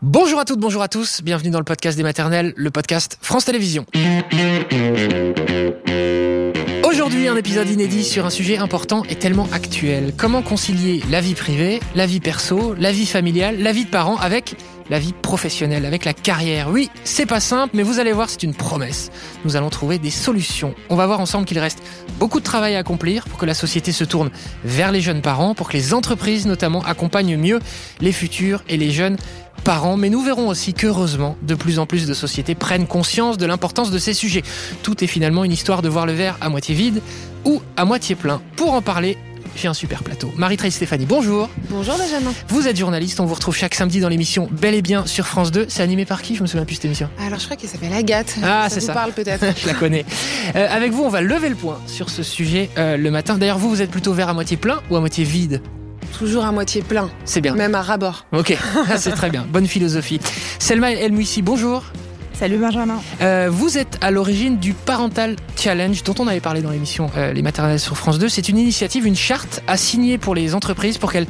Bonjour à toutes, bonjour à tous, bienvenue dans le podcast des maternelles, le podcast France Télévisions. Aujourd'hui, un épisode inédit sur un sujet important et tellement actuel. Comment concilier la vie privée, la vie perso, la vie familiale, la vie de parents avec la vie professionnelle, avec la carrière. Oui, c'est pas simple, mais vous allez voir, c'est une promesse. Nous allons trouver des solutions. On va voir ensemble qu'il reste beaucoup de travail à accomplir pour que la société se tourne vers les jeunes parents, pour que les entreprises notamment accompagnent mieux les futurs et les jeunes parents, mais nous verrons aussi qu'heureusement, de plus en plus de sociétés prennent conscience de l'importance de ces sujets. Tout est finalement une histoire de voir le verre à moitié vide ou à moitié plein. Pour en parler, j'ai un super plateau. Marie-Trace Stéphanie, bonjour. Bonjour Benjamin. Vous êtes journaliste, on vous retrouve chaque samedi dans l'émission Bel et Bien sur France 2. C'est animé par qui? Je me souviens plus de cette émission. Alors je crois qu'elle s'appelle Agathe. Ah, ça c'est vous ça. parle peut-être. Je la connais. Euh, avec vous, on va lever le point sur ce sujet euh, le matin. D'ailleurs, vous, vous êtes plutôt verre à moitié plein ou à moitié vide? Toujours à moitié plein, C'est bien. même à rabord. Ok, c'est très bien. Bonne philosophie. Selma El Moussi, bonjour. Salut Benjamin. Euh, vous êtes à l'origine du Parental Challenge dont on avait parlé dans l'émission euh, Les maternelles sur France 2. C'est une initiative, une charte à signer pour les entreprises pour qu'elles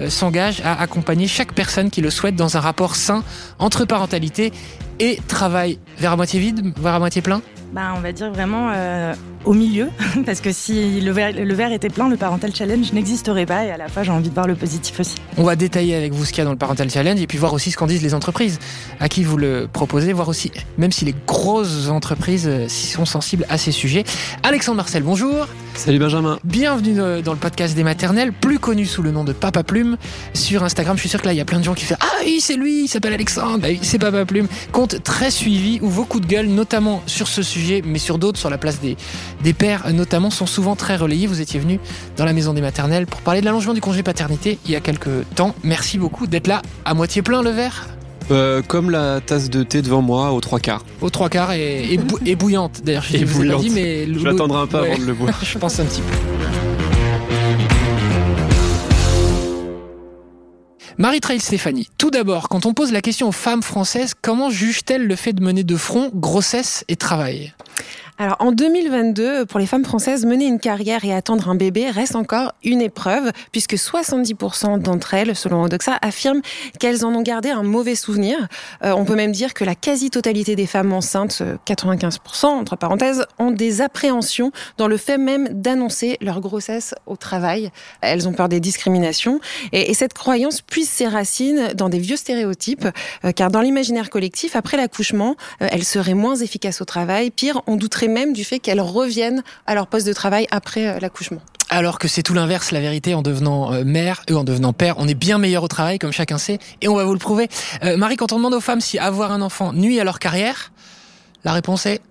euh, s'engagent à accompagner chaque personne qui le souhaite dans un rapport sain entre parentalité et travail. Vers à moitié vide, vers à moitié plein? Bah, on va dire vraiment euh, au milieu, parce que si le verre, était plein, le Parental Challenge n'existerait pas, et à la fois j'ai envie de voir le positif aussi. On va détailler avec vous ce qu'il y a dans le Parental Challenge et puis voir aussi ce qu'en disent les entreprises à qui vous le proposez, voir aussi, même si les grosses entreprises euh, sont sensibles à ces sujets. Alexandre Marcel, bonjour. Salut Benjamin. Bienvenue euh, dans le podcast des maternelles, plus connu sous le nom de Papa Plume sur Instagram. Je suis sûr que là, il y a plein de gens qui font Ah oui, c'est lui, il s'appelle Alexandre. Oui, c'est Papa Plume. Compte très suivi où vos coups de gueule, notamment sur ce sujet, mais sur d'autres, sur la place des, des pères notamment, sont souvent très relayés. Vous étiez venu dans la maison des maternelles pour parler de l'allongement du congé paternité il y a quelques temps. Merci beaucoup d'être là à moitié plein le verre, Euh, comme la tasse de thé devant moi aux trois quarts. aux trois quarts et, et, bou- et bouillante. D'ailleurs, je bouillante. dit, mais Je vais attendre un peu Ouais. avant de le boire. je pense un petit peu. Marie-Trail Stéphanie, tout d'abord, quand on pose la question aux femmes françaises, comment jugent-elles le fait de mener de front grossesse et travail? Alors en 2022, pour les femmes françaises, mener une carrière et attendre un bébé reste encore une épreuve, puisque 70% d'entre elles, selon Odoxa, affirment qu'elles en ont gardé un mauvais souvenir. Euh, on peut même dire que la quasi-totalité des femmes enceintes, euh, 95% entre parenthèses, ont des appréhensions dans le fait même d'annoncer leur grossesse au travail. Elles ont peur des discriminations. Et, et cette croyance puise ses racines dans des vieux stéréotypes, euh, car dans l'imaginaire collectif, après l'accouchement, euh, elles seraient moins efficaces au travail. Pire, on douterait même du fait qu'elles reviennent à leur poste de travail après euh, l'accouchement. Alors que c'est tout l'inverse, la vérité, en devenant euh, mère et en devenant père, on est bien meilleur au travail, comme chacun sait, et on va vous le prouver. Euh, Marie, quand on demande aux femmes si avoir un enfant nuit à leur carrière, la réponse est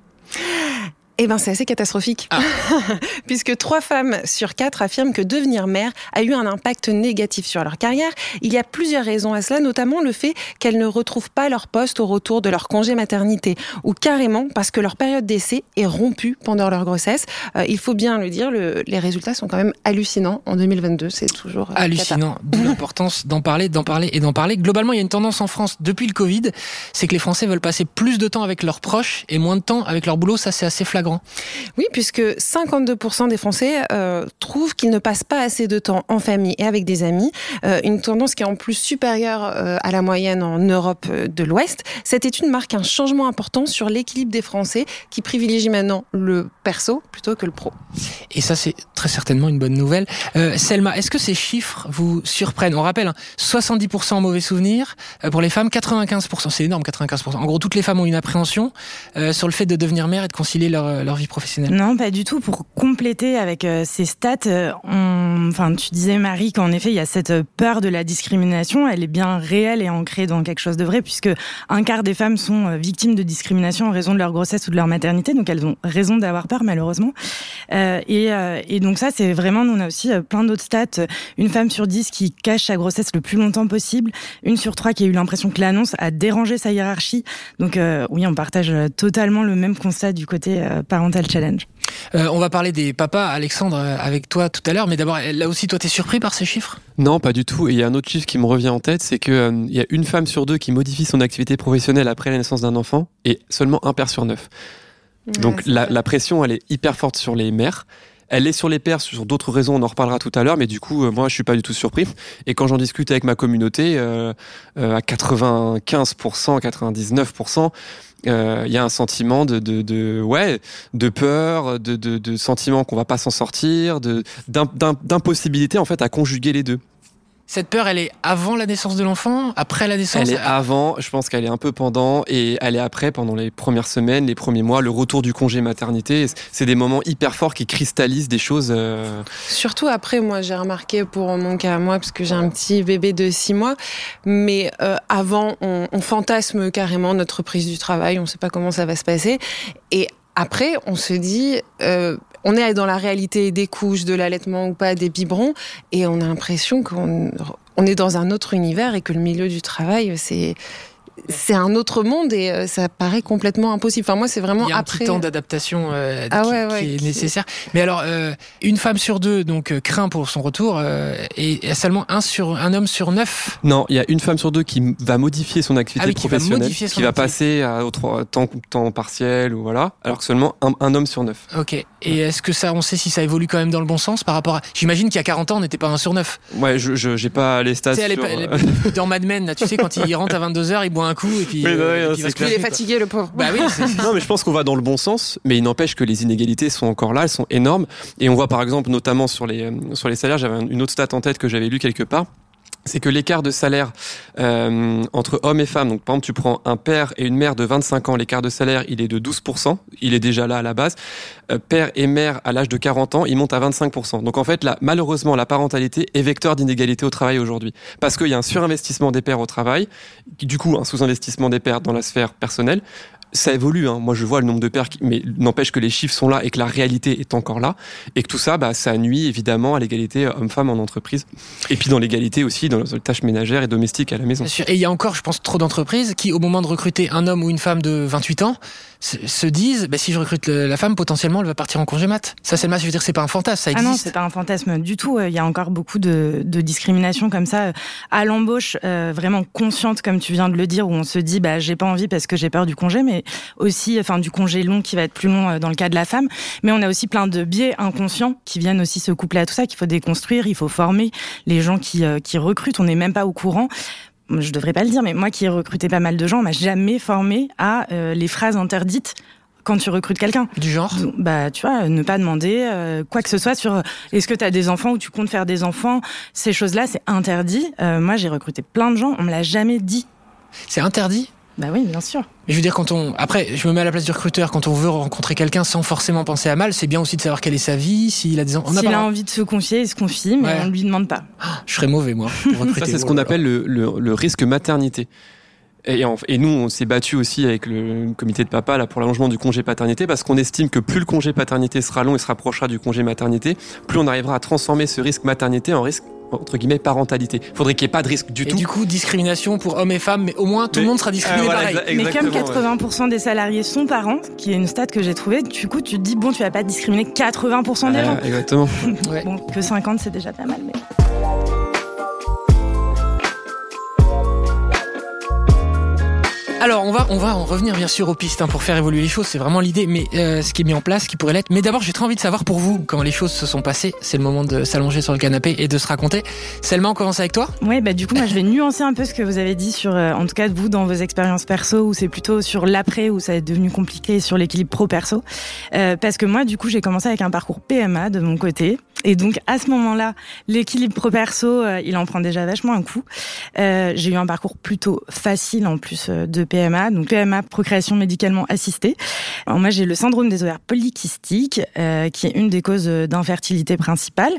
Eh ben, c'est assez catastrophique. Ah. Puisque trois femmes sur quatre affirment que devenir mère a eu un impact négatif sur leur carrière. Il y a plusieurs raisons à cela, notamment le fait qu'elles ne retrouvent pas leur poste au retour de leur congé maternité, ou carrément parce que leur période d'essai est rompue pendant leur grossesse. Euh, il faut bien le dire, le- les résultats sont quand même hallucinants en 2022. C'est toujours euh, hallucinant. D'où l'importance d'en parler, d'en parler et d'en parler. Globalement, il y a une tendance en France depuis le Covid, c'est que les Français veulent passer plus de temps avec leurs proches et moins de temps avec leur boulot. Ça, c'est assez flagrant. Oui, puisque 52% des Français euh, trouvent qu'ils ne passent pas assez de temps en famille et avec des amis, Euh, une tendance qui est en plus supérieure euh, à la moyenne en Europe de l'Ouest. Cette étude marque un changement important sur l'équilibre des Français qui privilégient maintenant le perso plutôt que le pro. Et ça, c'est très certainement une bonne nouvelle. Selma, est-ce que ces chiffres vous surprennent? On rappelle, hein, 70% en mauvais souvenir euh, pour les femmes, 95%, c'est énorme, 95%. En gros, toutes les femmes ont une appréhension sur le fait de devenir mère et de concilier leur, leur vie professionnelle. Non, pas du tout. Pour compléter avec euh, ces stats, euh, on... enfin, tu disais Marie qu'en effet il y a cette euh, peur de la discrimination. Elle est bien réelle et ancrée dans quelque chose de vrai, puisque un quart des femmes sont euh, victimes de discrimination en raison de leur grossesse ou de leur maternité, donc elles ont raison d'avoir peur malheureusement. Euh, et, euh, donc ça, c'est vraiment, nous on a aussi euh, plein d'autres stats. Une femme sur dix qui cache sa grossesse le plus longtemps possible, une sur trois qui a eu l'impression que l'annonce a dérangé sa hiérarchie. Donc euh, oui, on partage euh, totalement le même constat du côté euh, parental challenge. Euh, on va parler des papas, Alexandre, euh, avec toi tout à l'heure, mais d'abord, là aussi, toi, t'es surpris par ces chiffres? Non, pas du tout. Et il y a un autre chiffre qui me revient en tête, c'est qu'il il y a une femme sur deux qui modifie son activité professionnelle après la naissance d'un enfant et seulement un père sur neuf. Donc Ouais, la, pression, elle est hyper forte sur les mères. Elle est sur les pairs sur d'autres raisons, on en reparlera tout à l'heure, mais du coup, moi, je suis pas du tout surpris. Et quand j'en discute avec ma communauté, à 95%, 99%, il y a un sentiment de, ouais de peur de, de, de sentiment qu'on va pas s'en sortir d'impossibilité en fait à conjuguer les deux cette peur, elle est avant la naissance de l'enfant, après la naissance? Elle est avant, je pense qu'elle est un peu pendant, et elle est après, pendant les premières semaines, les premiers mois, le retour du congé maternité. C'est des moments hyper forts qui cristallisent des choses. Euh, Surtout après, moi, j'ai remarqué pour mon cas à moi, parce que j'ai un petit bébé de six mois, mais euh, avant, on, on, fantasme carrément notre prise du travail, on ne sait pas comment ça va se passer. Et après, on se dit, euh, on est dans la réalité des couches, de l'allaitement ou pas, des biberons, et on a l'impression qu'on on est dans un autre univers et que le milieu du travail, c'est c'est un autre monde et euh, ça paraît complètement impossible. Enfin, moi, c'est vraiment Il y a un après. petit temps d'adaptation euh, ah qui, qui, est nécessaire. Mais alors, euh, une femme sur deux donc euh, craint pour son retour euh, et il y a seulement un sur un homme sur neuf. Non, il y a une femme sur deux qui va modifier son activité ah oui, professionnelle, qui va, qui va passer à, au temps, temps partiel ou voilà, alors que seulement un, un homme sur neuf. Ok. Et est-ce que ça, on sait si ça évolue quand même dans le bon sens par rapport à. J'imagine qu'il y a 40 ans, on n'était pas un sur neuf. Ouais, je j'ai pas les stats. Tu sais, sur... dans Mad Men, là, tu sais, quand il rentre à 22 h il boit un coup et puis. Oui, euh, non, et puis il, est fatigué, le pauvre. Bah oui. non, mais je pense qu'on va dans le bon sens, mais il n'empêche que les inégalités sont encore là, elles sont énormes. Et on voit par exemple, notamment sur les, sur les salaires, j'avais une autre stat en tête que j'avais lu quelque part c'est que l'écart de salaire euh, entre hommes et femmes, donc par exemple tu prends un père et une mère de 25 ans, l'écart de salaire il est de 12%, il est déjà là à la base. Euh, père et mère à l'âge de 40 ans, il monte à 25%. Donc en fait là, malheureusement la parentalité est vecteur d'inégalité au travail aujourd'hui. Parce qu'il y a un surinvestissement des pères au travail, du coup un sous-investissement des pères dans la sphère personnelle, ça évolue. Hein. Moi, je vois le nombre de pères, qui... mais n'empêche que les chiffres sont là et que la réalité est encore là, et que tout ça, bah, ça nuit évidemment à l'égalité homme-femme en entreprise, et puis dans l'égalité aussi dans les tâches ménagères et domestiques à la maison. Et il y a encore, je pense, trop d'entreprises qui, au moment de recruter un homme ou une femme de 28 ans, se disent, bah, si je recrute la femme, potentiellement, elle va partir en congé mat. Ça, c'est le je veux dire, c'est pas un fantasme, ça existe. Ah non, c'est pas un fantasme du tout. Il y a encore beaucoup de, de discrimination comme ça à l'embauche, euh, vraiment consciente, comme tu viens de le dire, où on se dit, bah, j'ai pas envie parce que j'ai peur du congé, mais aussi, enfin, du congé long qui va être plus long euh, dans le cas de la femme. Mais on a aussi plein de biais inconscients qui viennent aussi se coupler à tout ça, qu'il faut déconstruire, il faut former les gens qui, euh, qui recrutent. On n'est même pas au courant je devrais pas le dire, mais moi qui ai recruté pas mal de gens, on m'a jamais formé à euh, les phrases interdites quand tu recrutes quelqu'un. Du genre? Bah, tu vois, ne pas demander euh, quoi que ce soit sur est-ce que tu as des enfants ou tu comptes faire des enfants? Ces choses-là, c'est interdit. Moi, j'ai recruté plein de gens, on me l'a jamais dit. C'est interdit? Bah oui, bien sûr. Mais je veux dire, quand on. Après, je me mets à la place du recruteur, quand on veut rencontrer quelqu'un sans forcément penser à mal, c'est bien aussi de savoir quelle est sa vie, s'il a des enfants. S'il a, a envie de se confier, il se confie, mais ouais. on ne lui demande pas. Ah, je serais mauvais, moi. Ça, c'est ce qu'on appelle le, le, le, risque maternité. Et, et, nous, on s'est battu aussi avec le comité de papa là, pour l'allongement du congé paternité parce qu'on estime que plus le congé paternité sera long et se rapprochera du congé maternité, plus on arrivera à transformer ce risque maternité en risque entre guillemets parentalité. Il faudrait qu'il n'y ait pas de risque du et tout. du coup, discrimination pour hommes et femmes, mais au moins tout mais, le monde sera discriminé euh, voilà, pareil. Mais comme 80% des salariés sont parents, qui est une stat que j'ai trouvée, du coup tu te dis bon tu vas pas discriminer 80% des euh, gens. Exactement. ouais. Bon que 50 c'est déjà pas mal mais. Alors on va on va en revenir bien sûr aux pistes hein, pour faire évoluer les choses, c'est vraiment l'idée, mais euh, ce qui est mis en place, qui pourrait l'être. Mais d'abord j'ai très envie de savoir pour vous comment les choses se sont passées. C'est le moment de s'allonger sur le canapé et de se raconter. Selma, on commence avec toi. Oui, bah du coup moi je vais nuancer un peu ce que vous avez dit sur, euh, en tout cas vous dans vos expériences perso, où c'est plutôt sur l'après où ça est devenu compliqué, sur l'équilibre pro perso, euh, parce que moi du coup j'ai commencé avec un parcours PMA de mon côté, et donc à ce moment-là l'équilibre pro perso il en prend déjà vachement un coup. j'ai eu un parcours plutôt facile en plus de PMA, donc PMA, procréation médicalement assistée. Alors moi, j'ai le syndrome des ovaires polykystiques, euh, qui est une des causes d'infertilité principale.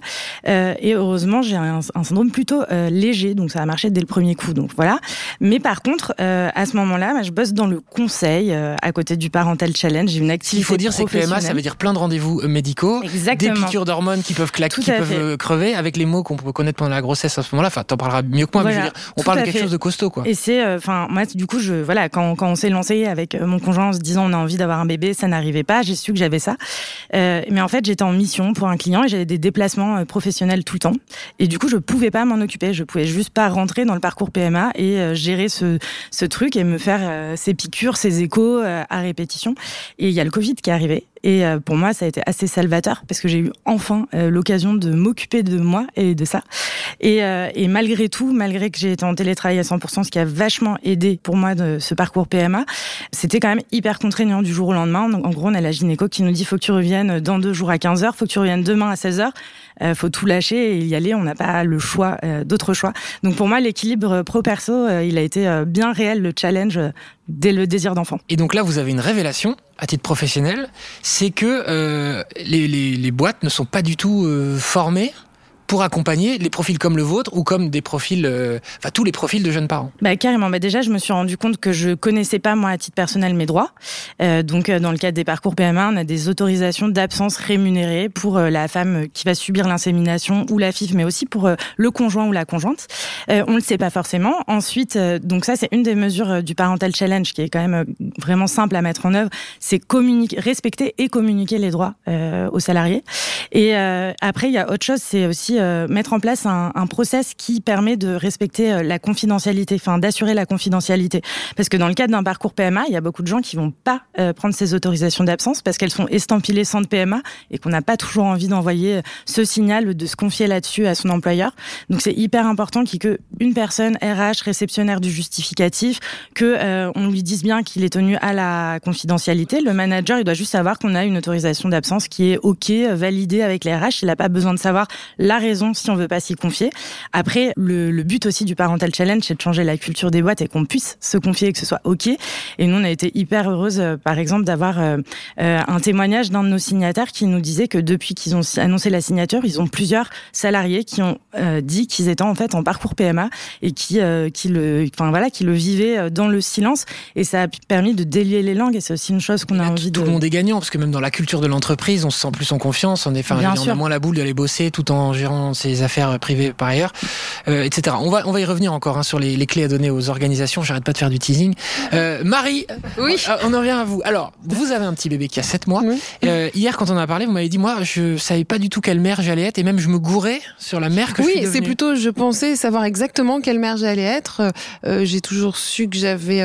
Euh, et heureusement, j'ai un, un, syndrome plutôt euh, léger, donc ça a marché dès le premier coup. Donc voilà. Mais par contre, euh, à ce moment-là, moi, je bosse dans le conseil euh, à côté du Parental Challenge. J'ai une activité. Il faut dire, c'est que PMA, ça veut dire plein de rendez-vous médicaux, Exactement. des piqûres d'hormones qui peuvent claquer, qui peuvent fait. crever, avec les mots qu'on peut connaître pendant la grossesse à ce moment-là. Enfin, t'en parleras mieux que moi, voilà, mais je veux dire, on parle de quelque fait. chose de costaud, quoi. Et c'est, enfin, moi, du coup, je voilà, quand, quand on s'est lancé avec mon conjoint en se disant on a envie d'avoir un bébé, ça n'arrivait pas. J'ai su que j'avais ça. Euh, mais en fait, j'étais en mission pour un client et j'avais des déplacements euh, professionnels tout le temps. Et du coup, je pouvais pas m'en occuper. Je pouvais juste pas rentrer dans le parcours PMA et euh, gérer ce, ce truc et me faire euh, ces piqûres, ces échos euh, à répétition. Et il y a le Covid qui est arrivé. Et pour moi, ça a été assez salvateur parce que j'ai eu enfin l'occasion de m'occuper de moi et de ça. Et, et malgré tout, malgré que j'ai été en télétravail à 100%, ce qui a vachement aidé pour moi de ce parcours PMA, c'était quand même hyper contraignant du jour au lendemain. Donc, en gros, on a la gynéco qui nous dit faut que tu reviennes dans deux jours à 15h, faut que tu reviennes demain à 16h. Euh, faut tout lâcher et y aller. On n'a pas le choix, euh, d'autres choix. Donc pour moi, l'équilibre pro-perso, euh, il a été euh, bien réel, le challenge dès le désir d'enfant. Et donc là, vous avez une révélation à titre professionnel, c'est que les, les, les, boîtes ne sont pas du tout formées pour accompagner les profils comme le vôtre ou comme des profils, euh, enfin tous les profils de jeunes parents bah, Carrément. Bah, déjà, je me suis rendu compte que je connaissais pas, moi, à titre personnel, mes droits. Euh, donc, euh, dans le cadre des parcours PMA, on a des autorisations d'absence rémunérées pour euh, la femme qui va subir l'insémination ou la FIF, mais aussi pour euh, le conjoint ou la conjointe. on le sait pas forcément. Ensuite, donc ça, c'est une des mesures du Parental Challenge qui est quand même vraiment simple à mettre en œuvre. C'est communiquer, respecter et communiquer les droits aux salariés. Et après, il y a autre chose, c'est aussi euh, mettre en place un, un, process qui permet de respecter euh, la confidentialité, enfin d'assurer la confidentialité. Parce que dans le cadre d'un parcours PMA, il y a beaucoup de gens qui vont pas euh, prendre ces autorisations d'absence parce qu'elles sont estampillées centre PMA et qu'on n'a pas toujours envie d'envoyer ce signal de se confier là-dessus à son employeur. Donc c'est hyper important qu'une personne RH réceptionnaire du justificatif, que on lui dise bien qu'il est tenu à la confidentialité. Le manager, il doit juste savoir qu'on a une autorisation d'absence qui est ok, validée avec les RH. Il n'a pas besoin de savoir la raison raison si on veut pas s'y confier. Après, le, le, but aussi du Parental Challenge, c'est de changer la culture des boîtes et qu'on puisse se confier et que ce soit OK. Et nous, on a été hyper heureuse, euh, par exemple, d'avoir euh, euh, un témoignage d'un de nos signataires qui nous disait que depuis qu'ils ont annoncé la signature, ils ont plusieurs salariés qui ont dit qu'ils étaient en fait en parcours PMA et qui, qui le, enfin voilà, qui le vivaient dans le silence. Et ça a permis de délier les langues. Et c'est aussi une chose qu'on a envie tout de. Tout le monde est gagnant parce que même dans la culture de l'entreprise, on se sent plus en confiance. On est, enfin, on a moins la boule d'aller bosser tout en gérant ses affaires privées par ailleurs, euh, etc. On va, on va y revenir encore hein, sur les, les, clés à donner aux organisations. J'arrête pas de faire du teasing. Euh, Marie, oui. Euh, on en revient à vous. Alors, vous avez un petit bébé qui a 7 mois. Oui. Euh, hier, quand on en a parlé, vous m'avez dit, moi, je savais pas du tout quelle mère j'allais être et même je me gourais sur la mère que oui, je suis Oui, c'est plutôt, je pensais savoir exactement quelle mère j'allais être. J'ai toujours su que j'avais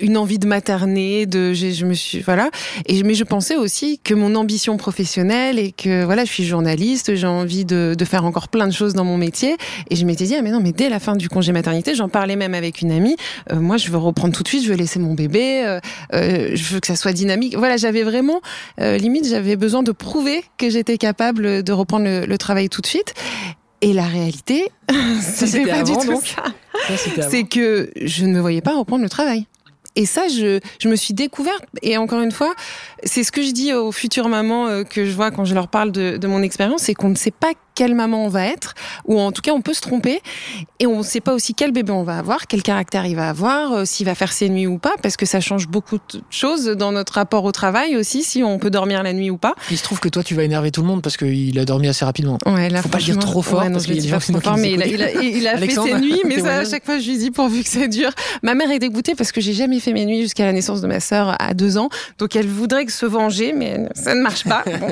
une envie de materner, de je me suis voilà. Et mais je pensais aussi que mon ambition professionnelle et que voilà, je suis journaliste, j'ai envie de, de, faire encore plein de choses dans mon métier. Et je m'étais dit ah mais non mais dès la fin du congé maternité, j'en parlais même avec une amie. Euh, moi je veux reprendre tout de suite, je veux laisser mon bébé, euh, euh, je veux que ça soit dynamique. Voilà, j'avais vraiment euh, limite j'avais besoin de prouver que j'étais capable de reprendre le, le travail tout de suite. Et la réalité, c'était pas avant, du tout donc. ça. C'est que je ne me voyais pas reprendre le travail. Et ça, je, je me suis découverte. Et encore une fois, c'est ce que je dis aux futures mamans euh, que je vois quand je leur parle de, de mon expérience, c'est qu'on ne sait pas quelle maman on va être, ou en tout cas on peut se tromper, et on ne sait pas aussi quel bébé on va avoir, quel caractère il va avoir, euh, s'il va faire ses nuits ou pas, parce que ça change beaucoup de choses dans notre rapport au travail aussi, si on peut dormir la nuit ou pas. Il se trouve que toi tu vas énerver tout le monde parce qu'il a dormi assez rapidement. Ouais, là, Faut pas le dire trop fort ouais, non, parce je le qu'il y dis a pas des gens trop fort, mais il a, il a, il a fait ses nuits, mais ça, à chaque fois je lui dis pourvu que ça dure. Ma mère est dégoûtée parce que j'ai jamais fait mes nuits jusqu'à la naissance de ma sœur à deux ans, donc elle voudrait que se venger, mais ça ne marche pas. Bon.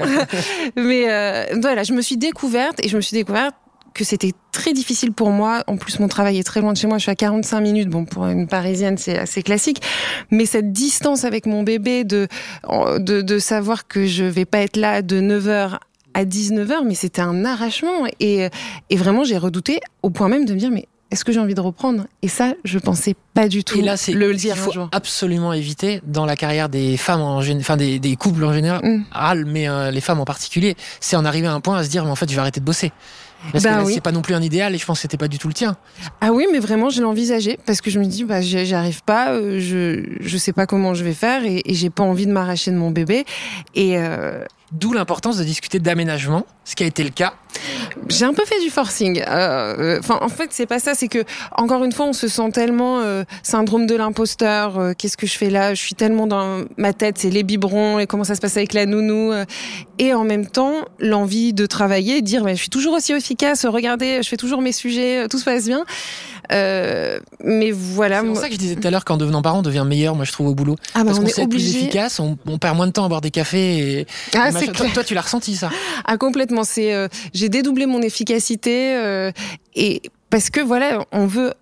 mais euh, voilà, je me suis découverte et je me suis découverte que c'était très difficile pour moi. En plus, mon travail est très loin de chez moi. Je suis à 45 minutes. Bon, pour une parisienne, c'est assez classique. Mais cette distance avec mon bébé, de, de, savoir que je vais pas être là de 9h à 19h, mais c'était un arrachement. Et, et vraiment, j'ai redouté au point même de me dire, mais est-ce que j'ai envie de reprendre? Et ça, je pensais pas du tout et là, c'est le dire Il faut absolument éviter dans la carrière des femmes en général, enfin des, des, couples en général, mm. mais euh, les femmes en particulier, c'est en arriver à un point à se dire, mais en fait, je vais arrêter de bosser. Parce bah que oui. c'est pas non plus un idéal et je pense que c'était pas du tout le tien. Ah oui, mais vraiment, je l'ai envisagé parce que je me dis, bah, j'y arrive pas, euh, je, je sais pas comment je vais faire et, et j'ai pas envie de m'arracher de mon bébé. Et euh... d'où l'importance de discuter d'aménagement, ce qui a été le cas. J'ai un peu fait du forcing. Euh, enfin, en fait, c'est pas ça. C'est que encore une fois, on se sent tellement euh, syndrome de l'imposteur. Euh, Qu'est-ce que je fais là? Je suis tellement dans ma tête. C'est les biberons et comment ça se passe avec la nounou. euh, et en même temps, l'envie de travailler, de dire, mais je suis toujours aussi efficace. Regardez, je fais toujours mes sujets, tout se passe bien. Euh, mais voilà. C'est pour ça que je disais tout à l'heure qu'en devenant parent, on devient meilleur, moi je trouve, au boulot. Ah bah Parce on qu'on est plus efficace, on, on, perd moins de temps à boire des cafés. Et, Ah, et clair. toi, tu l'as ressenti ça. Ah complètement. C'est euh, j'ai dédoublé mon efficacité euh, et parce que voilà, on veut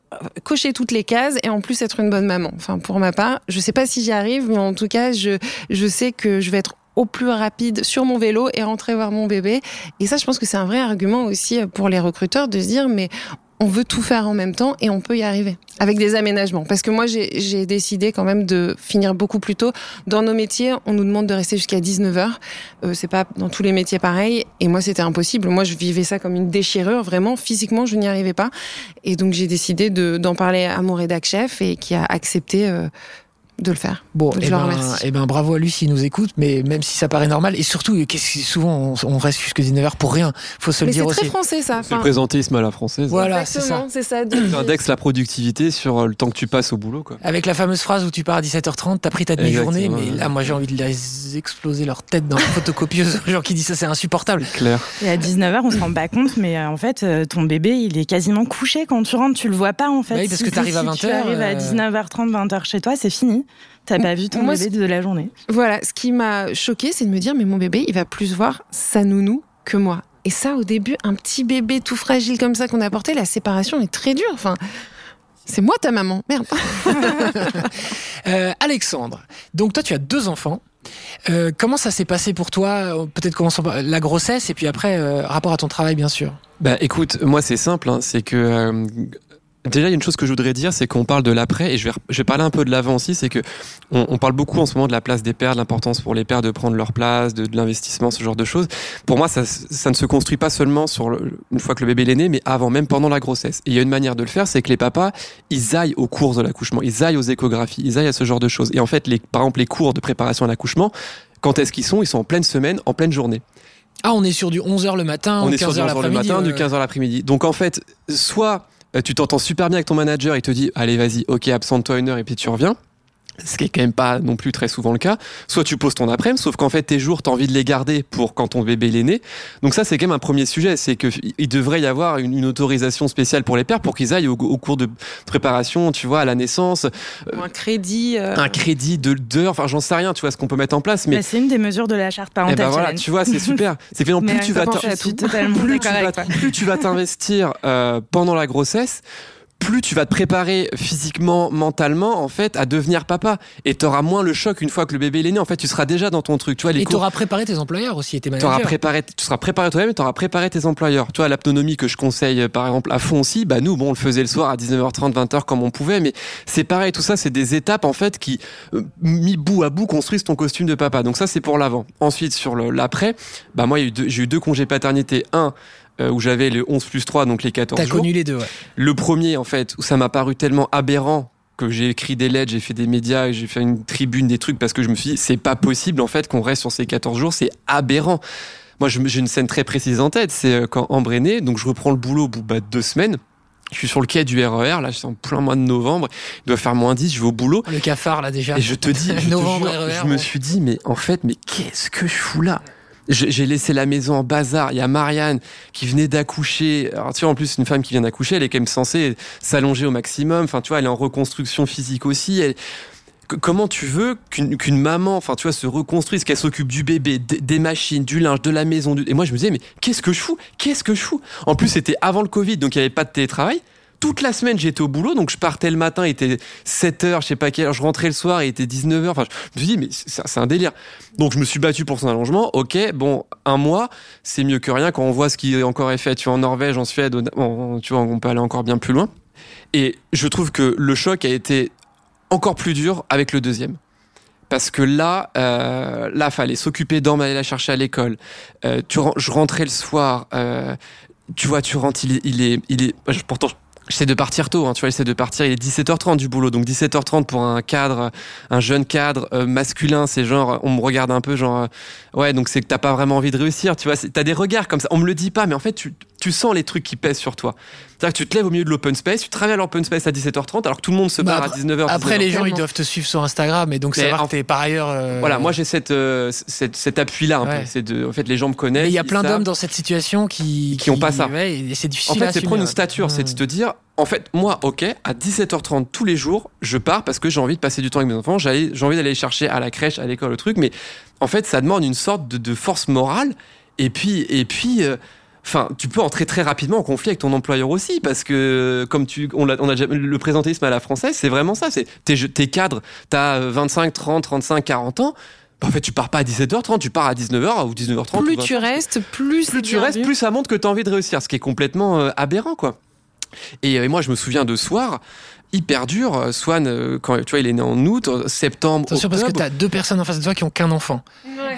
cocher toutes les cases et en plus être une bonne maman. Enfin pour ma part, je sais pas si j'y arrive, mais en tout cas, je je sais que je vais être au plus rapide sur mon vélo et rentrer voir mon bébé. Et ça, je pense que c'est un vrai argument aussi pour les recruteurs de se dire, mais on veut tout faire en même temps et on peut y arriver avec des aménagements. Parce que moi, j'ai décidé quand même de finir beaucoup plus tôt. Dans nos métiers, on nous demande de rester jusqu'à 19h. Euh, c'est pas dans tous les métiers pareil. Et moi, c'était impossible. Moi, je vivais ça comme une déchirure. Vraiment, physiquement, je n'y arrivais pas. Et donc, j'ai décidé d'en parler à mon rédac chef et qui a accepté euh, de le faire. Bon, et eh ben, eh ben, bravo à lui s'il nous écoute, mais même si ça paraît normal, et surtout, souvent on, reste jusqu'à 19h pour rien, faut se le dire aussi. C'est très français ça. C'est le présentéisme à la française. Voilà, c'est ça. C'est ça. indexe la productivité sur euh, le temps que tu passes au boulot. Quoi. Avec la fameuse phrase où tu pars à 17h30, t'as pris ta demi-journée, mais là, moi j'ai envie de les exploser leur tête dans la photocopieuse. gens qui disent ça, c'est insupportable. Clair. Et à 19h, on se rend pas compte, mais euh, en fait, euh, ton bébé, il est quasiment couché quand tu rentres, tu le vois pas en fait. Oui, parce que t'arrives à 20h. Tu arrives à 19h30, 20h chez toi, c'est fini. T'as pas vu ton bébé de la journée. Voilà, ce qui m'a choqué, c'est de me dire, mais mon bébé, il va plus voir sa nounou que moi. Et ça, au début, un petit bébé tout fragile comme ça qu'on a porté, la séparation est très dure. Enfin, c'est moi ta maman, merde. Euh, Alexandre, donc toi, tu as deux enfants. Euh, comment ça s'est passé pour toi? Peut-être commençons par la grossesse et puis après, euh, rapport à ton travail, bien sûr. Bah écoute, moi c'est simple, hein, c'est que Déjà, il y a une chose que je voudrais dire, c'est qu'on parle de l'après, et je vais, je vais parler un peu de l'avant aussi, c'est que on, on, parle beaucoup en ce moment de la place des pères, de l'importance pour les pères de prendre leur place, de, de l'investissement, ce genre de choses. Pour moi, ça, ça ne se construit pas seulement sur le, une fois que le bébé est né, mais avant, même pendant la grossesse. Et il y a une manière de le faire, c'est que les papas, ils aillent aux cours de l'accouchement, ils aillent aux échographies, ils aillent à ce genre de choses. Et en fait, les, par exemple, les cours de préparation à l'accouchement, quand est-ce qu'ils sont? Ils sont en pleine semaine, en pleine journée. Ah, on est sur du 11h le matin, on est sur du 11h le matin, du 15h l'après-midi. Donc en fait, soit tu t'entends super bien avec ton manager, il te dit allez vas-y, ok, absente-toi une heure et puis tu reviens ce qui est quand même pas non plus très souvent le cas. Soit tu poses ton après-midi, sauf qu'en fait tes jours, t'as envie de les garder pour quand ton bébé est né. Donc ça, c'est quand même un premier sujet, c'est qu'il devrait y avoir une, autorisation spéciale pour les pères pour qu'ils aillent au, cours de préparation, tu vois, à la naissance. un crédit. Euh, un crédit de d'heures, enfin j'en sais rien, tu vois, ce qu'on peut mettre en place. Mais bah, c'est une des mesures de la charte parentale. Et eh ben voilà, tu vois, c'est super. C'est que plus, tu vas plus tu vas t'investir euh, pendant la grossesse plus tu vas te préparer physiquement, mentalement, en fait, à devenir papa. Et tu auras moins le choc une fois que le bébé est né. En fait, tu seras déjà dans ton truc. Tu vois, les et tu auras préparé tes employeurs aussi et tes managers. Auras préparé, tu seras préparé toi-même et tu auras préparé tes employeurs. Tu vois, l'autonomie que je conseille, par exemple, à fond aussi, bah nous, bon, on le faisait le soir à 19h30, 20h comme on pouvait, mais c'est pareil. Tout ça, c'est des étapes, en fait, qui, euh, mis bout à bout, construisent ton costume de papa. Donc ça, c'est pour l'avant. Ensuite, sur l'après, bah moi, j'ai eu deux congés paternité. Un, euh, où j'avais le 11 plus 3, donc les 14 T'as connu les deux, ouais. Le premier, en fait, où ça m'a paru tellement aberrant que j'ai écrit des lettres, j'ai fait des médias, j'ai fait une tribune, des trucs, parce que je me suis dit, c'est pas possible, en fait, qu'on reste sur ces 14 jours, c'est aberrant. Moi, j'ai une scène très précise en tête, c'est euh, quand Ambre est né, donc je reprends le boulot au bout bah, de deux semaines. Je suis sur le quai du RER, là, je suis en plein mois de novembre, il doit faire moins 10, je vais au boulot. Le cafard, là, déjà. Et je te dis, je, novembre, e je me suis dit, mais en fait, mais qu'est-ce que je fous là? J'ai laissé la maison en bazar. Il y a Marianne qui venait d'accoucher. Alors, tu vois, en plus, une femme qui vient d'accoucher, elle est quand même censée s'allonger au maximum. Enfin, tu vois, elle est en reconstruction physique aussi. comment tu veux qu'une maman, enfin, tu vois, se reconstruise, qu'elle s'occupe du bébé, des machines, du linge, de la maison. Et moi, je me disais, mais qu'est-ce que je fous? Qu'est-ce que je fous? En plus, c'était avant le Covid, donc il n'y avait pas de télétravail toute la semaine, j'étais au boulot, donc je partais le matin, il était 7 heures, je sais pas quelle heure, je rentrais le soir, il était 19 heures. Enfin, je me suis dit, mais c'est un délire. Donc, je me suis battu pour son allongement. Ok, bon, un mois, c'est mieux que rien quand on voit ce qui est encore est fait. Tu vois, en Norvège, en Suède, tu vois, on peut aller encore bien plus loin. Et je trouve que le choc a été encore plus dur avec le deuxième parce que là, euh, là, fallait s'occuper d'Orme, aller la chercher à l'école. Euh, tu, je rentrais le soir. Euh, tu vois, tu rentres, il est, il est, il est. Pourtant, J'essaie de partir tôt, hein, tu vois, j'essaie de partir, il est 17h30 du boulot, donc 17h30 pour un cadre, un jeune cadre euh, masculin, c'est genre, on me regarde un peu genre, euh, ouais, donc c'est que t'as pas vraiment envie de réussir, tu vois, t'as des regards comme ça, on me le dit pas, mais en fait, tu, tu sens les trucs qui pèsent sur toi. C'est-à-dire que tu te lèves au milieu de l'open space, tu travailles à l'open space à 17h30, alors que tout le monde se barre bah, à 19h. Après, les gens, ils doivent te suivre sur Instagram, et donc ça va que par ailleurs. Euh, voilà, moi j'ai cette, cet appui-là. C'est de, en fait, les gens me connaissent. Il y a plein d'hommes dans cette situation qui, qui, ont pas ça. et c'est difficile. En fait, c'est prendre une stature, c'est de te dire, en fait, moi, ok, à 17h30 tous les jours, je pars parce que j'ai envie de passer du temps avec mes enfants, j'ai envie d'aller les chercher à la crèche, à l'école, le truc, mais en fait, ça demande une sorte de, force morale. Et puis, et puis, euh, enfin, tu peux entrer très rapidement en conflit avec ton employeur aussi, parce que comme tu, on a, on a le présentéisme à la française, c'est vraiment ça. C'est t'es, t'es cadre, t'as 25, 30, 35, 40 ans bah, en fait, tu pars pas à 17h30, tu pars à 19h ou 19h30. Plus tu restes, plus, plus tu restes, plus ça montre que tu as envie de réussir, ce qui est complètement euh, aberrant, quoi. Et, et, moi, je me souviens de soir, hyper dur. Swan, euh, quand tu vois, il est né en août, septembre. Attention, parce que tu as deux personnes en face de toi qui ont qu'un enfant.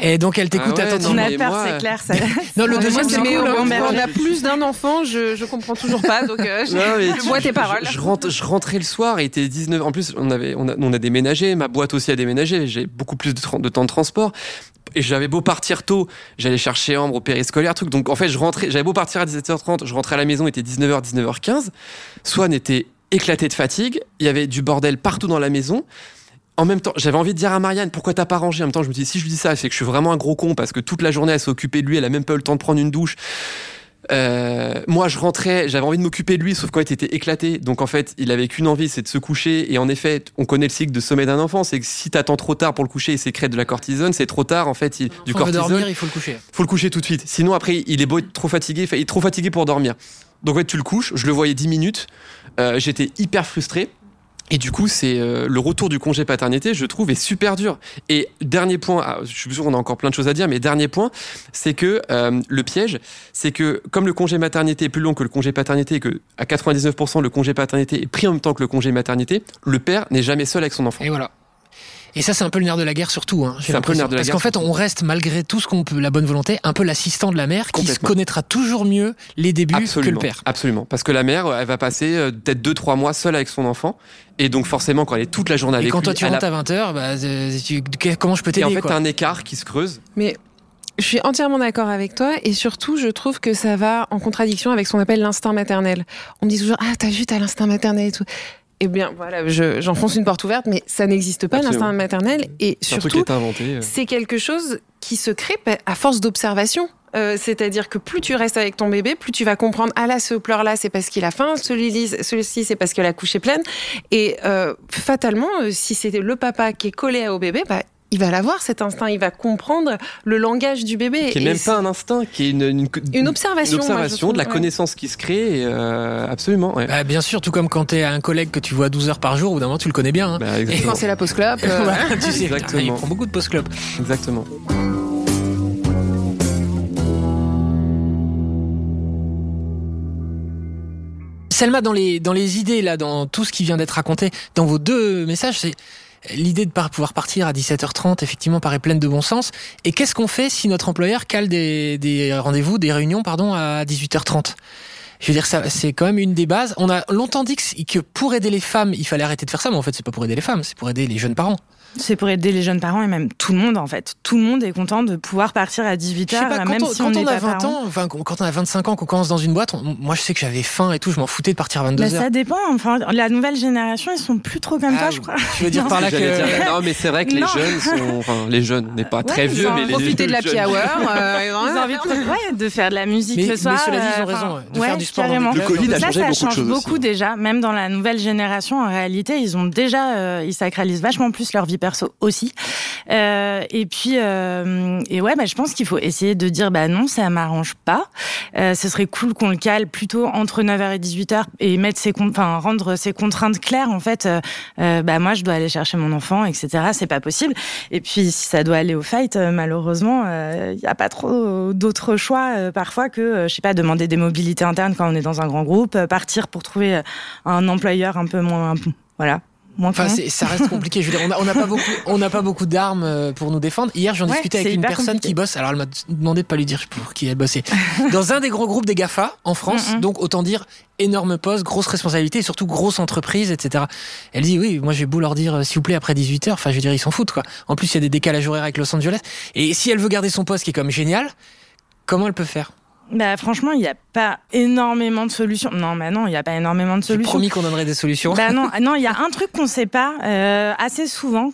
Et donc elle t'écoute Ah ouais, attentivement. On a peur, moi- c'est clair. Ça... Non, le deuxième, c'est cool. on, hein. on a plus d'un enfant, je, je comprends toujours pas, donc euh, je, Non, je tu- bois tes je- paroles. Je, rentre- je rentrais le soir, il était 19. En plus, on, avait, on, a, on a déménagé, ma boîte aussi a déménagé, j'ai beaucoup plus de temps de transport. Et j'avais beau partir tôt, j'allais chercher Ambre au périscolaire, truc. Donc en fait, je rentrais, j'avais beau partir à 17h30, je rentrais à la maison, il était 19h, 19h15. Swan était éclaté de fatigue, il y avait du bordel partout dans la maison. En même temps, j'avais envie de dire à Marianne, pourquoi t'as pas rangé? En même temps, je me dis, si je lui dis ça, c'est que je suis vraiment un gros con parce que toute la journée, elle s'est occupée de lui, elle a même pas eu le temps de prendre une douche. Euh, moi, je rentrais, j'avais envie de m'occuper de lui, sauf qu'en fait, il était éclaté. Donc, en fait, il avait qu'une envie, c'est de se coucher. Et en effet, on connaît le cycle de sommeil d'un enfant. C'est que si t'attends trop tard pour le coucher, il sécrète de la cortisone. C'est trop tard, en fait, il, du cortisone. dormir, il faut le coucher. Faut le coucher tout de suite. Sinon, après, il est beau être trop fatigué. Il est trop fatigué pour dormir. Donc, tu le couches. Je le voyais 10 minutes. Euh, J'étais hyper frustré. Et du coup, c'est euh, le retour du congé paternité, je trouve, est super dur. Et dernier point, ah, je suis sûr qu'on a encore plein de choses à dire, mais dernier point, c'est que euh, le piège, c'est que comme le congé maternité est plus long que le congé paternité, et que à 99% le congé paternité est pris en même temps que le congé maternité, le père n'est jamais seul avec son enfant. Et voilà. Et ça, c'est un peu le nerf de la guerre, surtout. Hein, C'est un peu le nerf de la Parce qu'en fait, on reste, malgré tout ce qu'on peut, la bonne volonté, un peu l'assistant de la mère qui se connaîtra toujours mieux les débuts Absolument, que le père. absolument. Parce que la mère, elle va passer euh, peut-être 2-3 mois seule avec son enfant. Et donc, forcément, quand elle est toute la journée Et avec quand lui, toi tu elle a- rentres à 20h, bah, euh, tu- comment je peux Et en t'aider fait, t'as un écart qui se creuse. Mais je suis entièrement d'accord avec toi et surtout, je trouve que ça va en contradiction avec ce qu'on appelle l'instinct maternel. On me dit toujours Ah, t'as vu, t'as l'instinct maternel et tout. Eh bien, voilà, je- j'enfonce une porte ouverte, mais ça n'existe pas, l'instinct maternel. Et surtout, euh. c'est quelque chose qui se crée à force d'observation. Euh, C'est-à-dire que plus tu restes avec ton bébé, plus tu vas comprendre ah là ce pleur là c'est parce qu'il a faim, celui-ci c'est parce que la couche est pleine et euh, fatalement euh, si c'était le papa qui est collé au bébé, bah il va l'avoir cet instinct, il va comprendre le langage du bébé. Qui est Et même pas un instinct, qui est une, une, une observation. une observation, de la ouais. connaissance qui se crée. et, euh, absolument. Ouais. Bah, Bien sûr, tout comme quand t'es un collègue que tu vois 12 heures par jour, au bout d'un moment tu le connais bien. hein. Bah, Et exactement. quand c'est la pause clope, euh, tu sais, Exactement. il prend beaucoup de post-club. exactement. Selma, dans les, dans les idées, là, dans tout ce qui vient d'être raconté, dans vos deux messages, c'est l'idée de pouvoir partir à 17h30, effectivement, paraît pleine de bon sens. Et qu'est-ce qu'on fait si notre employeur cale des, rendez-vous, des réunions, pardon, à 18h30 je veux dire, c'est quand même une des bases. On a longtemps dit que, que pour aider les femmes, il fallait arrêter de faire ça, mais en fait, c'est pas pour aider les femmes, c'est pour aider les jeunes parents. C'est pour aider les jeunes parents et même tout le monde en fait. Tout le monde est content de pouvoir partir à 18h, Je sais pas, quand même on, si quand on a pas 20 parent. ans, enfin, quand on a 25 ans, qu'on commence dans une boîte, on- moi, je sais que j'avais faim et tout, je m'en foutais de partir à 22 Bah, heures. ça dépend. Enfin, la nouvelle génération, ils sont plus trop comme Ah, toi, je crois. Tu veux dire Non, par là que. Dire, non, mais c'est vrai que les jeunes sont. Enfin, les jeunes, n'est pas très vieux, ils mais ont les profiter de la hour. euh, Ils ont envie de, ouais, de faire de la musique Mais- le soir. mais cela dit, ils ont euh, raison, ouais, de faire du sport carrément. Le Covid a ça, changé ça beaucoup de change choses beaucoup aussi. déjà. Même dans la nouvelle génération, en réalité, ils ont déjà, euh, ils sacralisent vachement plus leur vie perso aussi. Euh, et puis, euh, et ouais, bah, je pense qu'il faut essayer de dire, bah non, ça m'arrange pas. Euh, ce serait cool qu'on le cale plutôt entre 9h et 18h et mettre ses, enfin, rendre ses contraintes claires. En fait, bah moi, je dois aller chercher mon enfant, etc. C'est pas possible. Et puis, si ça doit aller au fight, malheureusement, il n'y a pas trop d'autres choix parfois que, je sais pas, demander des mobilités internes quand on est dans un grand groupe, partir pour trouver un employeur un peu moins, voilà, moins Enfin, ça reste compliqué. Je veux dire, on n'a pas beaucoup, on n'a pas beaucoup d'armes euh, pour nous défendre. Hier, j'en Ouais, discutais avec une personne compliqué. qui bosse. Alors, elle m'a demandé de pas lui dire pour qui elle bossait. Dans un des gros groupes des Gafa en France. Donc, autant dire énorme poste, grosse responsabilité et surtout grosse entreprise, etc. Elle dit oui, moi j'ai beau leur dire euh, s'il vous plaît après 18 h Enfin, je veux dire, ils s'en foutent quoi. En plus, il y a des décalages horaires avec Los Angeles. Et si elle veut garder son poste, qui est comme génial, comment elle peut faire? Bah, franchement, il n'y a pas énormément de solutions. Non, bah non, il n'y a pas énormément de J'ai solutions. promis qu'on donnerait des solutions. Bah non, non, il y a un truc qu'on sait pas euh, assez souvent.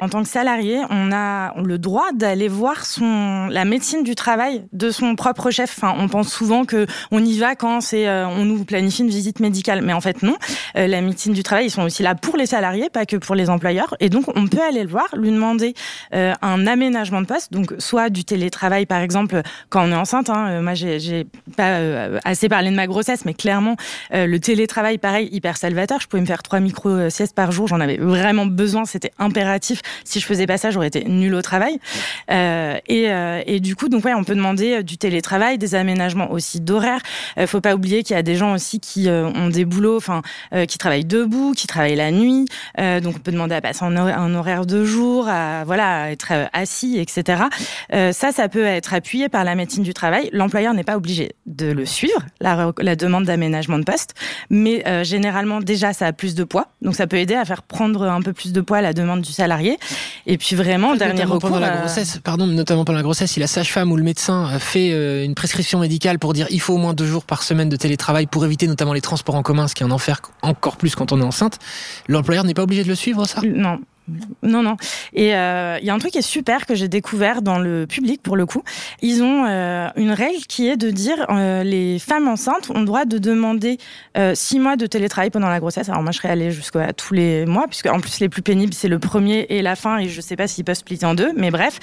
En tant que salarié, on a le droit d'aller voir son la médecine du travail de son propre chef. Enfin, on pense souvent que on y va quand c'est euh, on nous planifie une visite médicale, mais en fait non. Euh, la médecine du travail, ils sont aussi là pour les salariés, pas que pour les employeurs. Et donc, on peut aller le voir, lui demander euh, un aménagement de poste, donc soit du télétravail par exemple quand on est enceinte. Hein, Euh, moi, j'ai j'ai pas euh, assez parlé de ma grossesse, mais clairement, euh, le télétravail, pareil, hyper salvateur. Je pouvais me faire trois micro-siestes par jour. J'en avais vraiment besoin. C'était impératif. Si je faisais pas ça, j'aurais été nulle au travail. Euh, et, et, du coup, donc ouais, on peut demander du télétravail, des aménagements aussi d'horaire. faut pas oublier qu'il y a des gens aussi qui ont des boulots, enfin, qui travaillent debout, qui travaillent la nuit. donc, on peut demander à passer un horaire de jour, à voilà, être assis, etc. ça, ça peut être appuyé par la médecine du travail. L'employeur n'est pas obligé de le suivre, la, la demande d'aménagement de poste, mais euh, généralement déjà ça a plus de poids, donc ça peut aider à faire prendre un peu plus de poids à la demande du salarié. Et puis vraiment, dernier recours. Pendant la grossesse, pardon, notamment pendant la grossesse, si la sage-femme ou le médecin fait euh, une prescription médicale pour dire il faut au moins deux jours par semaine de télétravail pour éviter notamment les transports en commun, ce qui est un enfer encore plus quand on est enceinte, l'employeur n'est pas obligé de le suivre, ça? Non, non, non. Et euh, il y a un truc qui est super que j'ai découvert dans le public pour le coup. Ils ont euh, une règle qui est de dire euh, les femmes enceintes ont le droit de demander six mois de télétravail pendant la grossesse. Alors moi, je serais allée jusqu'à tous les mois, puisque en plus les plus pénibles c'est le premier et la fin, et je sais pas s'ils peuvent splitter en deux, mais bref,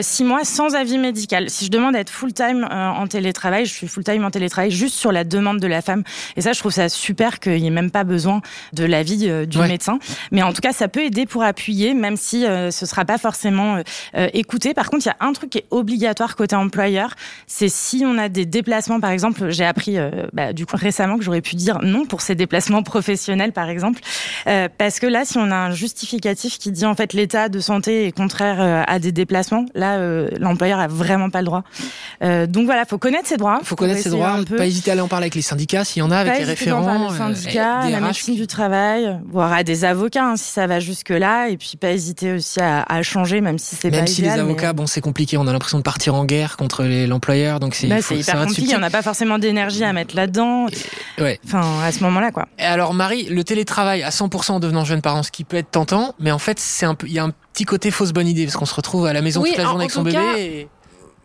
six mois sans avis médical. Si je demande à être full time en télétravail, je suis full time en télétravail juste sur la demande de la femme. Et ça, je trouve ça super qu'il n'y ait même pas besoin de l'avis du médecin. Mais en tout cas, ça peut aider pour appuyer même si euh, ce sera pas forcément euh, euh, écouté. Par contre, il y a un truc qui est obligatoire côté employeur, c'est si on a des déplacements, par exemple, j'ai appris bah, du coup récemment que j'aurais pu dire non pour ces déplacements professionnels, par exemple, parce que là, si on a un justificatif qui dit en fait l'état de santé est contraire à des déplacements, là, l'employeur a vraiment pas le droit. donc voilà, faut connaître ses droits. Faut connaître ses droits. Pas hésiter à aller en parler avec les syndicats s'il y en a, avec les référents. Les syndicats, la médecine du travail, voire à des avocats hein, si ça va jusque là. Et puis pas hésiter aussi à, changer, même si c'est pas Même si les avocats, bon, c'est compliqué, on a l'impression de partir en guerre contre l'employeur, donc c'est bah, hyper compliqué. On n'a pas forcément d'énergie à mettre là-dedans. Ouais. Enfin, à ce moment-là, quoi. Et alors, Marie, le télétravail à 100% en devenant jeune parent, ce qui peut être tentant, mais en fait, c'est un peu, il y a un petit côté fausse bonne idée parce qu'on se retrouve à la maison toute la journée avec son bébé.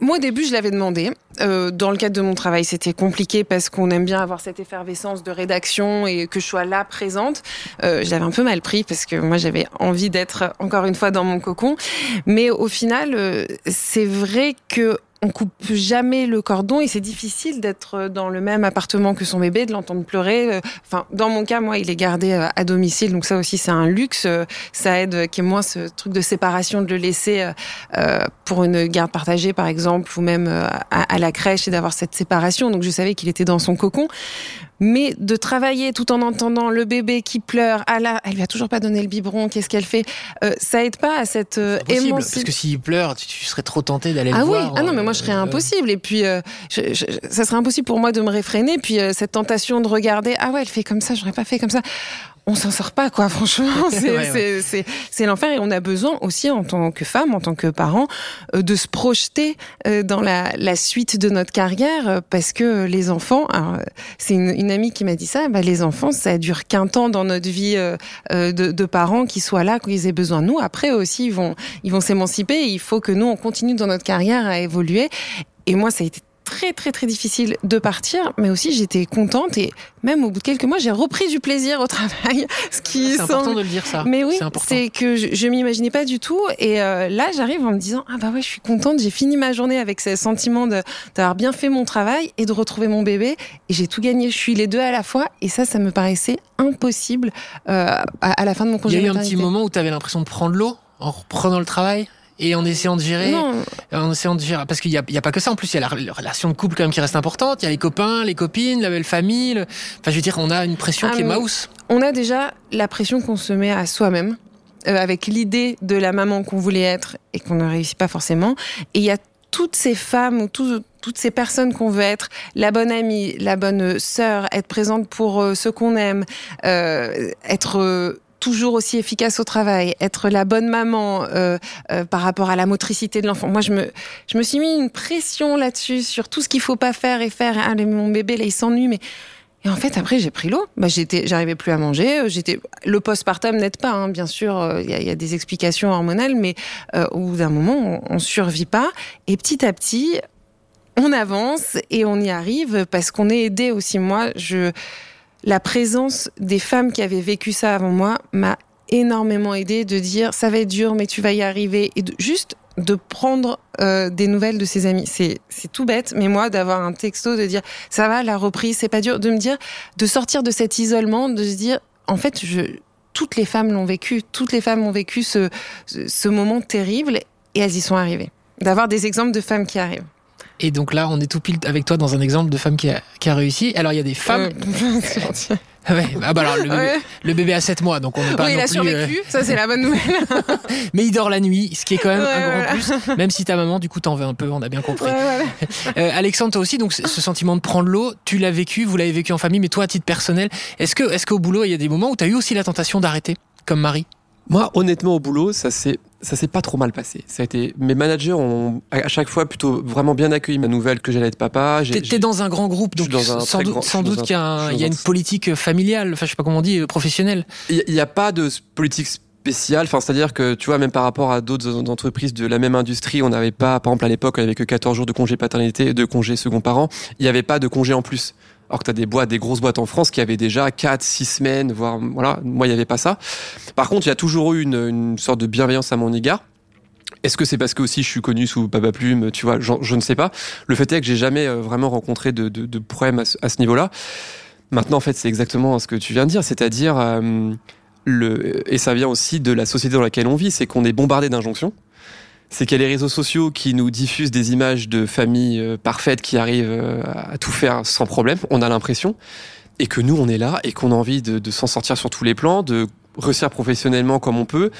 Moi, au début, je l'avais demandé. Euh, dans le cadre de mon travail, c'était compliqué parce qu'on aime bien avoir cette effervescence de rédaction et que je sois là présente. Euh, je l'avais un peu mal pris parce que moi, j'avais envie d'être encore une fois dans mon cocon. Mais au final, euh, c'est vrai que on coupe jamais le cordon et c'est difficile d'être dans le même appartement que son bébé, de l'entendre pleurer. Enfin, dans mon cas, moi, il est gardé euh, à domicile, donc ça aussi c'est un luxe. Ça aide qu'il y moins ce truc de séparation, de le laisser euh, pour une garde partagée, par exemple, ou même euh, à, la crèche et d'avoir cette séparation. Donc je savais qu'il était dans son cocon. Mais de travailler tout en entendant le bébé qui pleure, ah là, elle lui a toujours pas donné le biberon, qu'est-ce qu'elle fait Ça aide pas à cette émotion. Parce que s'il pleure, tu, serais trop tenté d'aller ah le oui. Ah non, mais moi je serais impossible. Et puis, ça serait impossible pour moi de me réfréner. Puis cette tentation de regarder, ah ouais, elle fait comme ça, j'aurais pas fait comme ça on s'en sort pas, quoi. Franchement, c'est l'enfer et on a besoin aussi, en tant que femme, en tant que parent, euh, de se projeter euh, dans la, la suite de notre carrière euh, parce que les enfants, c'est une, une, amie qui m'a dit ça, bah, les enfants, ça dure qu'un temps dans notre vie de, de, parents qui soient là quand ils aient besoin de nous. Après aussi, ils vont, ils vont s'émanciper. Il faut que nous, on continue dans notre carrière à évoluer. Et moi, ça a été très très très difficile de partir, mais aussi j'étais contente et même au bout de quelques mois, j'ai repris du plaisir au travail. Ce qui c'est important de le dire ça. Mais oui, c'est que je, je m'imaginais pas du tout. Et euh, là, j'arrive en me disant ah bah ouais, je suis contente, j'ai fini ma journée avec ce sentiment d'avoir bien fait mon travail et de retrouver mon bébé. Et j'ai tout gagné. Je suis les deux à la fois. Et ça, ça me paraissait impossible euh, à, la fin de mon congé. Il y a eu un petit moment où tu avais l'impression de prendre l'eau en reprenant le travail? Et en essayant de gérer, en essayant de gérer, parce qu'il n'y a, a, pas que ça. En plus, il y a la, relation de couple quand même qui reste importante. Il y a les copains, les copines, la belle famille. Enfin, je veux dire, on a une pression qui est ah, mouse. On a déjà la pression qu'on se met à soi-même, euh, avec l'idée de la maman qu'on voulait être et qu'on ne réussit pas forcément. Et il y a toutes ces femmes ou toutes ces personnes qu'on veut être, la bonne amie, la bonne sœur, être présente pour euh, ce qu'on aime, euh, être toujours aussi efficace au travail, être la bonne maman euh, euh, par rapport à la motricité de l'enfant. Moi, je me, je me suis mis une pression là-dessus sur tout ce qu'il faut pas faire et faire. Ah, mon bébé là, il s'ennuie, mais et en fait, après, j'ai pris l'eau. Bah, j'étais, j'arrivais plus à manger. J'étais, le postpartum n'aide pas, hein, bien sûr. Euh, il y, y, a des explications hormonales, mais euh, au bout d'un moment, on, on survit pas. Et petit à petit, on avance et on y arrive parce qu'on est aidé aussi. Moi, je la présence des femmes qui avaient vécu ça avant moi m'a énormément aidé de dire ça va être dur mais tu vas y arriver et juste de prendre euh, des nouvelles de ses amis. C'est c'est tout bête, mais moi d'avoir un texto de dire ça va la reprise, c'est pas dur, de me dire de sortir de cet isolement, de se dire en fait je toutes les femmes l'ont vécu, toutes les femmes ont vécu ce ce moment terrible et elles y sont arrivées. D'avoir des exemples de femmes qui arrivent. Et donc là, on est tout pile avec toi dans un exemple de femme qui a, qui a réussi. Alors, il y a des femmes. Euh, Ouais, ah bah alors, le, bébé, Ouais. le bébé a 7 mois, donc on n'est pas oui, il non a plus. euh, survécu, ça c'est la bonne nouvelle. mais il dort la nuit, ce qui est quand même Ouais, un voilà. grand plus. Même si ta maman, du coup, t'en veux un peu, on a bien compris. Ouais, voilà. Euh, Alexandre, toi aussi, donc ce ce sentiment de prendre l'eau, tu l'as vécu, vous l'avez vécu en famille, mais toi, à titre personnel, est-ce que, est-ce qu'au boulot, il y a des moments où tu as eu aussi la tentation d'arrêter, comme Marie? Moi, honnêtement, au boulot, ça s'est ça s'est pas trop mal passé. Ça a été mes managers ont à chaque fois plutôt vraiment bien accueilli ma nouvelle que j'allais être papa. T'es dans un grand groupe, donc dans un sans doute, grand- sans qu'il y a, un- y une un- politique familiale, enfin je sais pas comment on dit, euh, professionnelle. Il n'y a pas de politique spéciale, enfin, c'est-à-dire que, tu vois, même par rapport à d'autres entreprises de la même industrie, on n'avait pas, par exemple, à l'époque, on avait que 14 jours de congé paternité, de congé second parent, il n'y avait pas de congé en plus. Alors que tu as des boîtes, des grosses boîtes en France qui avaient déjà 4, 6 semaines, voire, voilà, moi, il n'y avait pas ça. Par contre, il y a toujours eu une, sorte de bienveillance à mon égard. Est-ce que c'est parce que aussi je suis connu sous Papa Plume, tu vois, je, ne sais pas. Le fait est que j'ai jamais euh, vraiment rencontré de, problème à ce, à ce niveau-là. Maintenant, en fait, c'est exactement ce que tu viens de dire, c'est-à-dire euh, le et ça vient aussi de la société dans laquelle on vit, c'est qu'on est bombardé d'injonctions. C'est qu'il y a les réseaux sociaux qui nous diffusent des images de familles euh, parfaites qui arrivent euh, à tout faire sans problème. On a l'impression et que nous, on est là et qu'on a envie de, s'en sortir sur tous les plans, de réussir professionnellement comme on peut,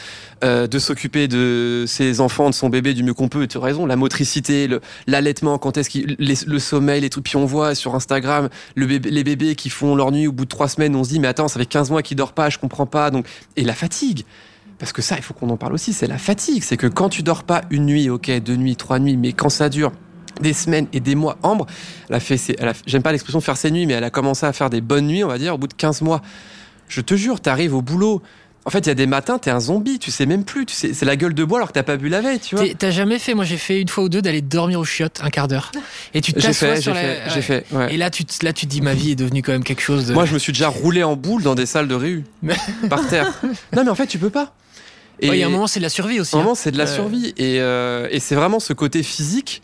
euh, de s'occuper de ses enfants, de son bébé du mieux qu'on peut. Tu as raison, la motricité, l'allaitement, quand est-ce qu'il, le sommeil, les trucs. Puis on voit sur Instagram les bébés qui font leur nuit au bout de trois semaines. On se dit mais attends, ça fait 15 mois qu'il dort pas, je comprends pas. Donc et la fatigue. Parce que ça, il faut qu'on en parle aussi. C'est la fatigue. C'est que quand tu dors pas une nuit, ok, deux nuits, trois nuits, mais quand ça dure des semaines et des mois, Ambre, elle a fait, j'aime pas l'expression faire ses nuits, mais elle a commencé à faire des bonnes nuits, on va dire, au bout de 15 mois. Je te jure, t'arrives au boulot. En fait, il y a des matins, t'es un zombie, tu sais même plus. Tu sais, c'est la gueule de bois alors que t'as pas bu la veille, tu vois. T'as jamais fait, moi j'ai fait une fois ou deux d'aller dormir au chiottes un quart d'heure. Et tu t'assois sur la. fait, j'ai ouais. fait. ouais. Et là tu, te- là, tu te dis, ma vie est devenue quand même quelque chose de. Moi, je me suis déjà roulé en boule dans des salles de réu, par terre. Non, mais en fait, tu peux pas. Ouais, Il y a un moment, c'est de la survie aussi. Un hein. moment, c'est de la survie. Et, euh, et c'est vraiment ce côté physique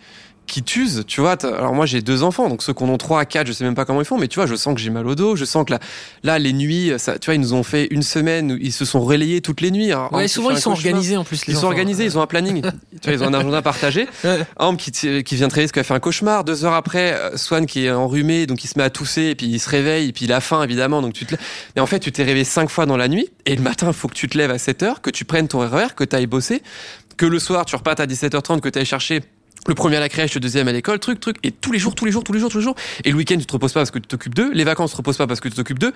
qui t'use, tu vois. Alors moi, j'ai deux enfants, donc ceux qui en ont trois à quatre, je sais même pas comment ils font, mais tu vois, je sens que j'ai mal au dos, je sens que là, là les nuits, ça, tu vois, ils nous ont fait une semaine où ils se sont relayés toutes les nuits. Alors, Ouais, souvent ils sont cauchemar. organisés en plus. les Ils sont organisés, ils ont un planning. tu vois, ils ont un agenda partagé. Ambre qui, qui vient travailler parce qu'elle a fait un cauchemar. Deux heures après, euh, Swan qui est enrhumé, donc il se met à tousser, et puis il se réveille, et puis il a faim évidemment, donc tu te. Et en fait, tu t'es réveillé cinq fois dans la nuit, et le matin, il faut que tu te lèves à 7 heures, que tu prennes ton RER, que tu ailles bosser, que le soir, tu repartes à 17h30, que tu ailles chercher le premier à la crèche, le deuxième à l'école, truc, truc, et tous les jours, tous les jours, tous les jours, tous les jours. Et le week-end, tu te reposes pas parce que tu t'occupes d'eux, les vacances, tu te reposes pas parce que tu t'occupes d'eux.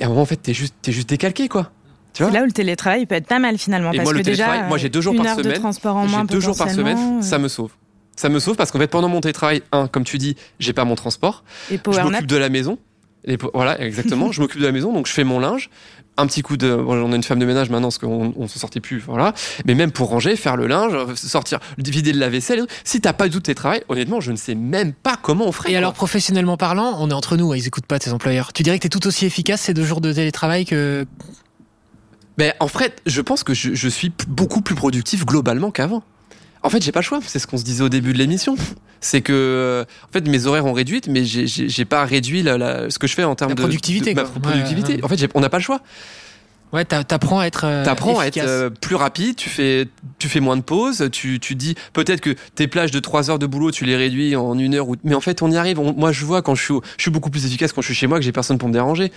Et à un moment, en fait, t'es juste, t'es juste décalqué, quoi. Tu vois C'est là où le télétravail peut être pas mal finalement. Et parce moi, le que déjà, moi, j'ai deux jours une par heure semaine. de transport en moins J'ai deux jours par semaine, ça me sauve. Ça me sauve parce qu'en fait, pendant mon télétravail, un, comme tu dis, j'ai pas mon transport. Et je m'occupe de la maison. Et voilà, exactement. je m'occupe de la maison, donc je fais mon linge. Un petit coup de. bon, on a une femme de ménage maintenant parce qu'on on se sortait plus. Voilà. Mais même pour ranger, faire le linge, sortir, vider de la vaisselle. Si t'as pas du tout tes travail, honnêtement, je ne sais même pas comment on ferait. Et quoi. alors professionnellement parlant, on est entre nous, hein, ils écoutent pas tes employeurs. Tu dirais que t'es tout aussi efficace ces deux jours de télétravail que. Ben, en fait, je pense que je, je suis beaucoup plus productif globalement qu'avant. En fait, j'ai pas le choix. C'est ce qu'on se disait au début de l'émission. C'est que, euh, en fait, mes horaires ont réduit, mais j'ai- pas réduit la, la- ce que je fais en termes La de productivité, de ma productivité. Ouais, ouais. En fait, on n'a pas le choix. Ouais, t'a- t'apprends à être. euh, T'apprends à être euh, plus rapide. Tu fais, tu fais moins de pauses. Tu, tu dis peut-être que tes plages de 3 heures de boulot, tu les réduis en une heure. Ou... Mais en fait, on y arrive. On- moi, je vois quand je suis, au- je suis beaucoup plus efficace quand je suis chez moi que j'ai personne pour me déranger.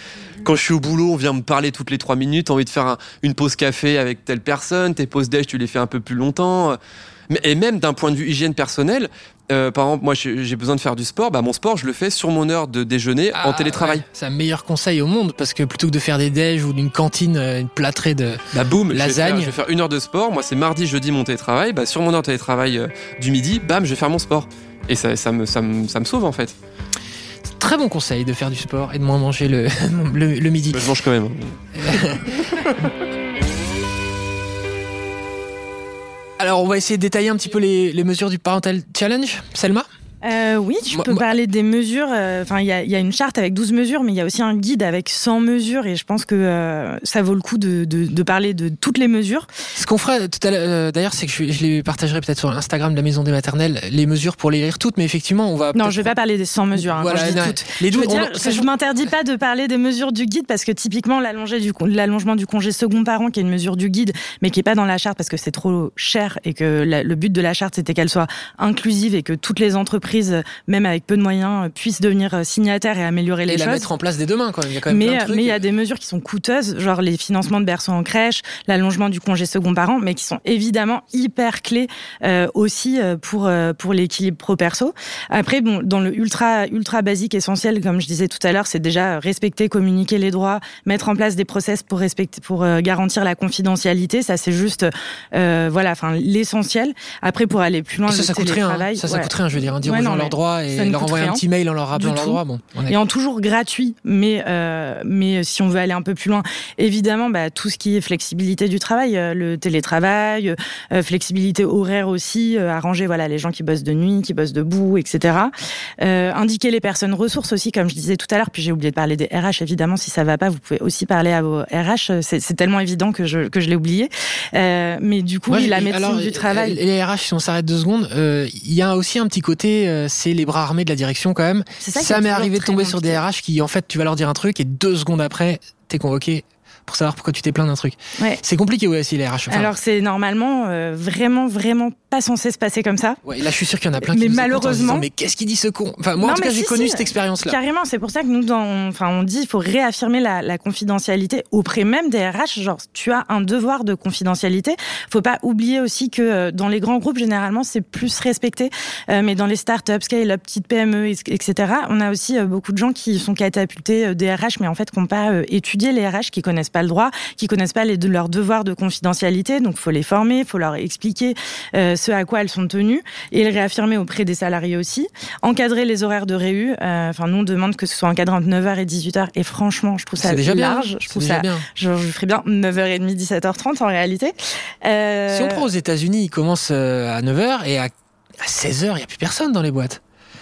Quand je suis au boulot, on vient me parler toutes les 3 minutes. T'as envie de faire un- une pause café avec telle personne. Tes pauses déj, tu les fais un peu plus longtemps. Et même d'un point de vue hygiène personnelle, euh, par exemple, moi j'ai besoin de faire du sport, bah mon sport je le fais sur mon heure de déjeuner en Ah, télétravail. ouais, C'est un meilleur conseil au monde parce que plutôt que de faire des déj ou d'une cantine, euh, une plâtrée de. Bah boum, je vais, Lasagne. faire, je vais faire une heure de sport. Moi c'est mardi, jeudi mon télétravail. Bah sur mon heure de télétravail euh, du midi, bam, je vais faire mon sport. Et ça, ça, me, ça, me, ça me sauve en fait. Très bon conseil de faire du sport et de moins manger le, le, le midi. Bah, je mange quand même. Alors, on va essayer de détailler un petit peu les, mesures du Parental Challenge. Selma? Euh, Oui, je peux parler des mesures. Euh, enfin, il y, y, a une charte avec 12 mesures, mais il y a aussi un guide avec 100 mesures, et je pense que euh, ça vaut le coup de, de, de, parler de toutes les mesures. Ce qu'on fera tout à l'heure, d'ailleurs, c'est que je, je, les partagerai peut-être sur l'Instagram de la Maison des Maternelles, les mesures pour les lire toutes, mais effectivement, on va. Non, je vais pas parler des 100 mesures. Hein, voilà, je, non, toutes. Les 12, je, on... je m'interdis pas de parler des mesures du guide parce que typiquement l'allongement du, du congé second parent, qui est une mesure du guide, mais qui est pas dans la charte parce que c'est trop cher et que la, le but de la charte c'était qu'elle soit inclusive et que toutes les entreprises, même avec peu de moyens, puissent devenir signataires et améliorer les choses. Et mettre en place dès demain, quand même. Il y a quand même mais, plein de trucs. mais il y a des mesures qui sont coûteuses, genre les financements de berceaux en crèche, l'allongement du congé second parent, mais qui sont évidemment hyper clés euh, aussi pour euh, pour l'équilibre pro perso. Après, bon, dans le ultra ultra basique essentiel, comme je disais tout à l'heure, c'est déjà respecter, communiquer les droits, mettre en place des process pour respecter, pour euh, garantir la confidentialité. Ça, c'est juste, euh, voilà, enfin l'essentiel. Après, pour aller plus loin, et ça, le ça coûte rien. télétravail, Ça, ça ouais. coûte rien. Je veux dire, hein, dire Ouais, non, gens mais leurs droits et leur envoyer un petit mail en leur rappelant. Bon, on est- et en toujours gratuit. Mais euh, mais si on veut aller un peu plus loin, évidemment, bah, tout ce qui est flexibilité du travail, euh, le télétravail, euh, flexibilité horaire aussi, euh, arranger voilà les gens qui bossent de nuit, qui bossent debout, etc. Indiquer les personnes ressources aussi, comme je disais tout à l'heure. Puis j'ai oublié de parler des RH évidemment. Si ça va pas, vous pouvez aussi parler à vos RH. C'est tellement évident que je que je l'ai oublié. Mais du coup, Moi, la médecine alors, du travail. Les RH, si on s'arrête deux secondes, il y a aussi un petit côté, euh, c'est les bras armés de la direction quand même. Ça Ça est m'est arrivé de tomber sur des RH qui, en fait, tu vas leur dire un truc et deux secondes après, t'es convoqué pour savoir pourquoi tu t'es plaint d'un truc. Ouais. C'est compliqué, ouais, aussi les RH. Enfin, Alors c'est normalement euh, vraiment vraiment pas censé se passer comme ça. ouais, là, je suis sûr qu'il y en a plein qui Mais nous en disant, malheureusement- mais qu'est-ce qu'il dit ce con? Enfin, moi, en Non, tout cas, j'ai si, connu si, cette expérience-là. Carrément, c'est pour ça que nous, dans, enfin, on dit, il faut réaffirmer la, la confidentialité auprès même des RH. Genre, tu as un devoir de confidentialité. Faut pas oublier aussi que euh, dans les grands groupes, généralement, c'est plus respecté. Euh, mais dans les startups, scale-up, petites PME, et- etc., on a aussi beaucoup de gens qui sont catapultés des RH, mais en fait, qui n'ont pas étudié les RH, qui connaissent pas le droit, qui connaissent pas les, leurs devoirs de confidentialité. Donc, faut les former, faut leur expliquer euh, ce à quoi elles sont tenues et le réaffirmer auprès des salariés aussi. Encadrer les horaires de réu. euh, Enfin, nous, on demande que ce soit encadré entre 9h et 18h. Et franchement, je trouve ça déjà bien. large. Je C'est trouve ça. bien. Je, je ferais bien 9h30, 17h30 en réalité. Euh, Si on prend aux États-Unis, ils commencent à 9h et à, à 16h, il n'y a plus personne dans les boîtes.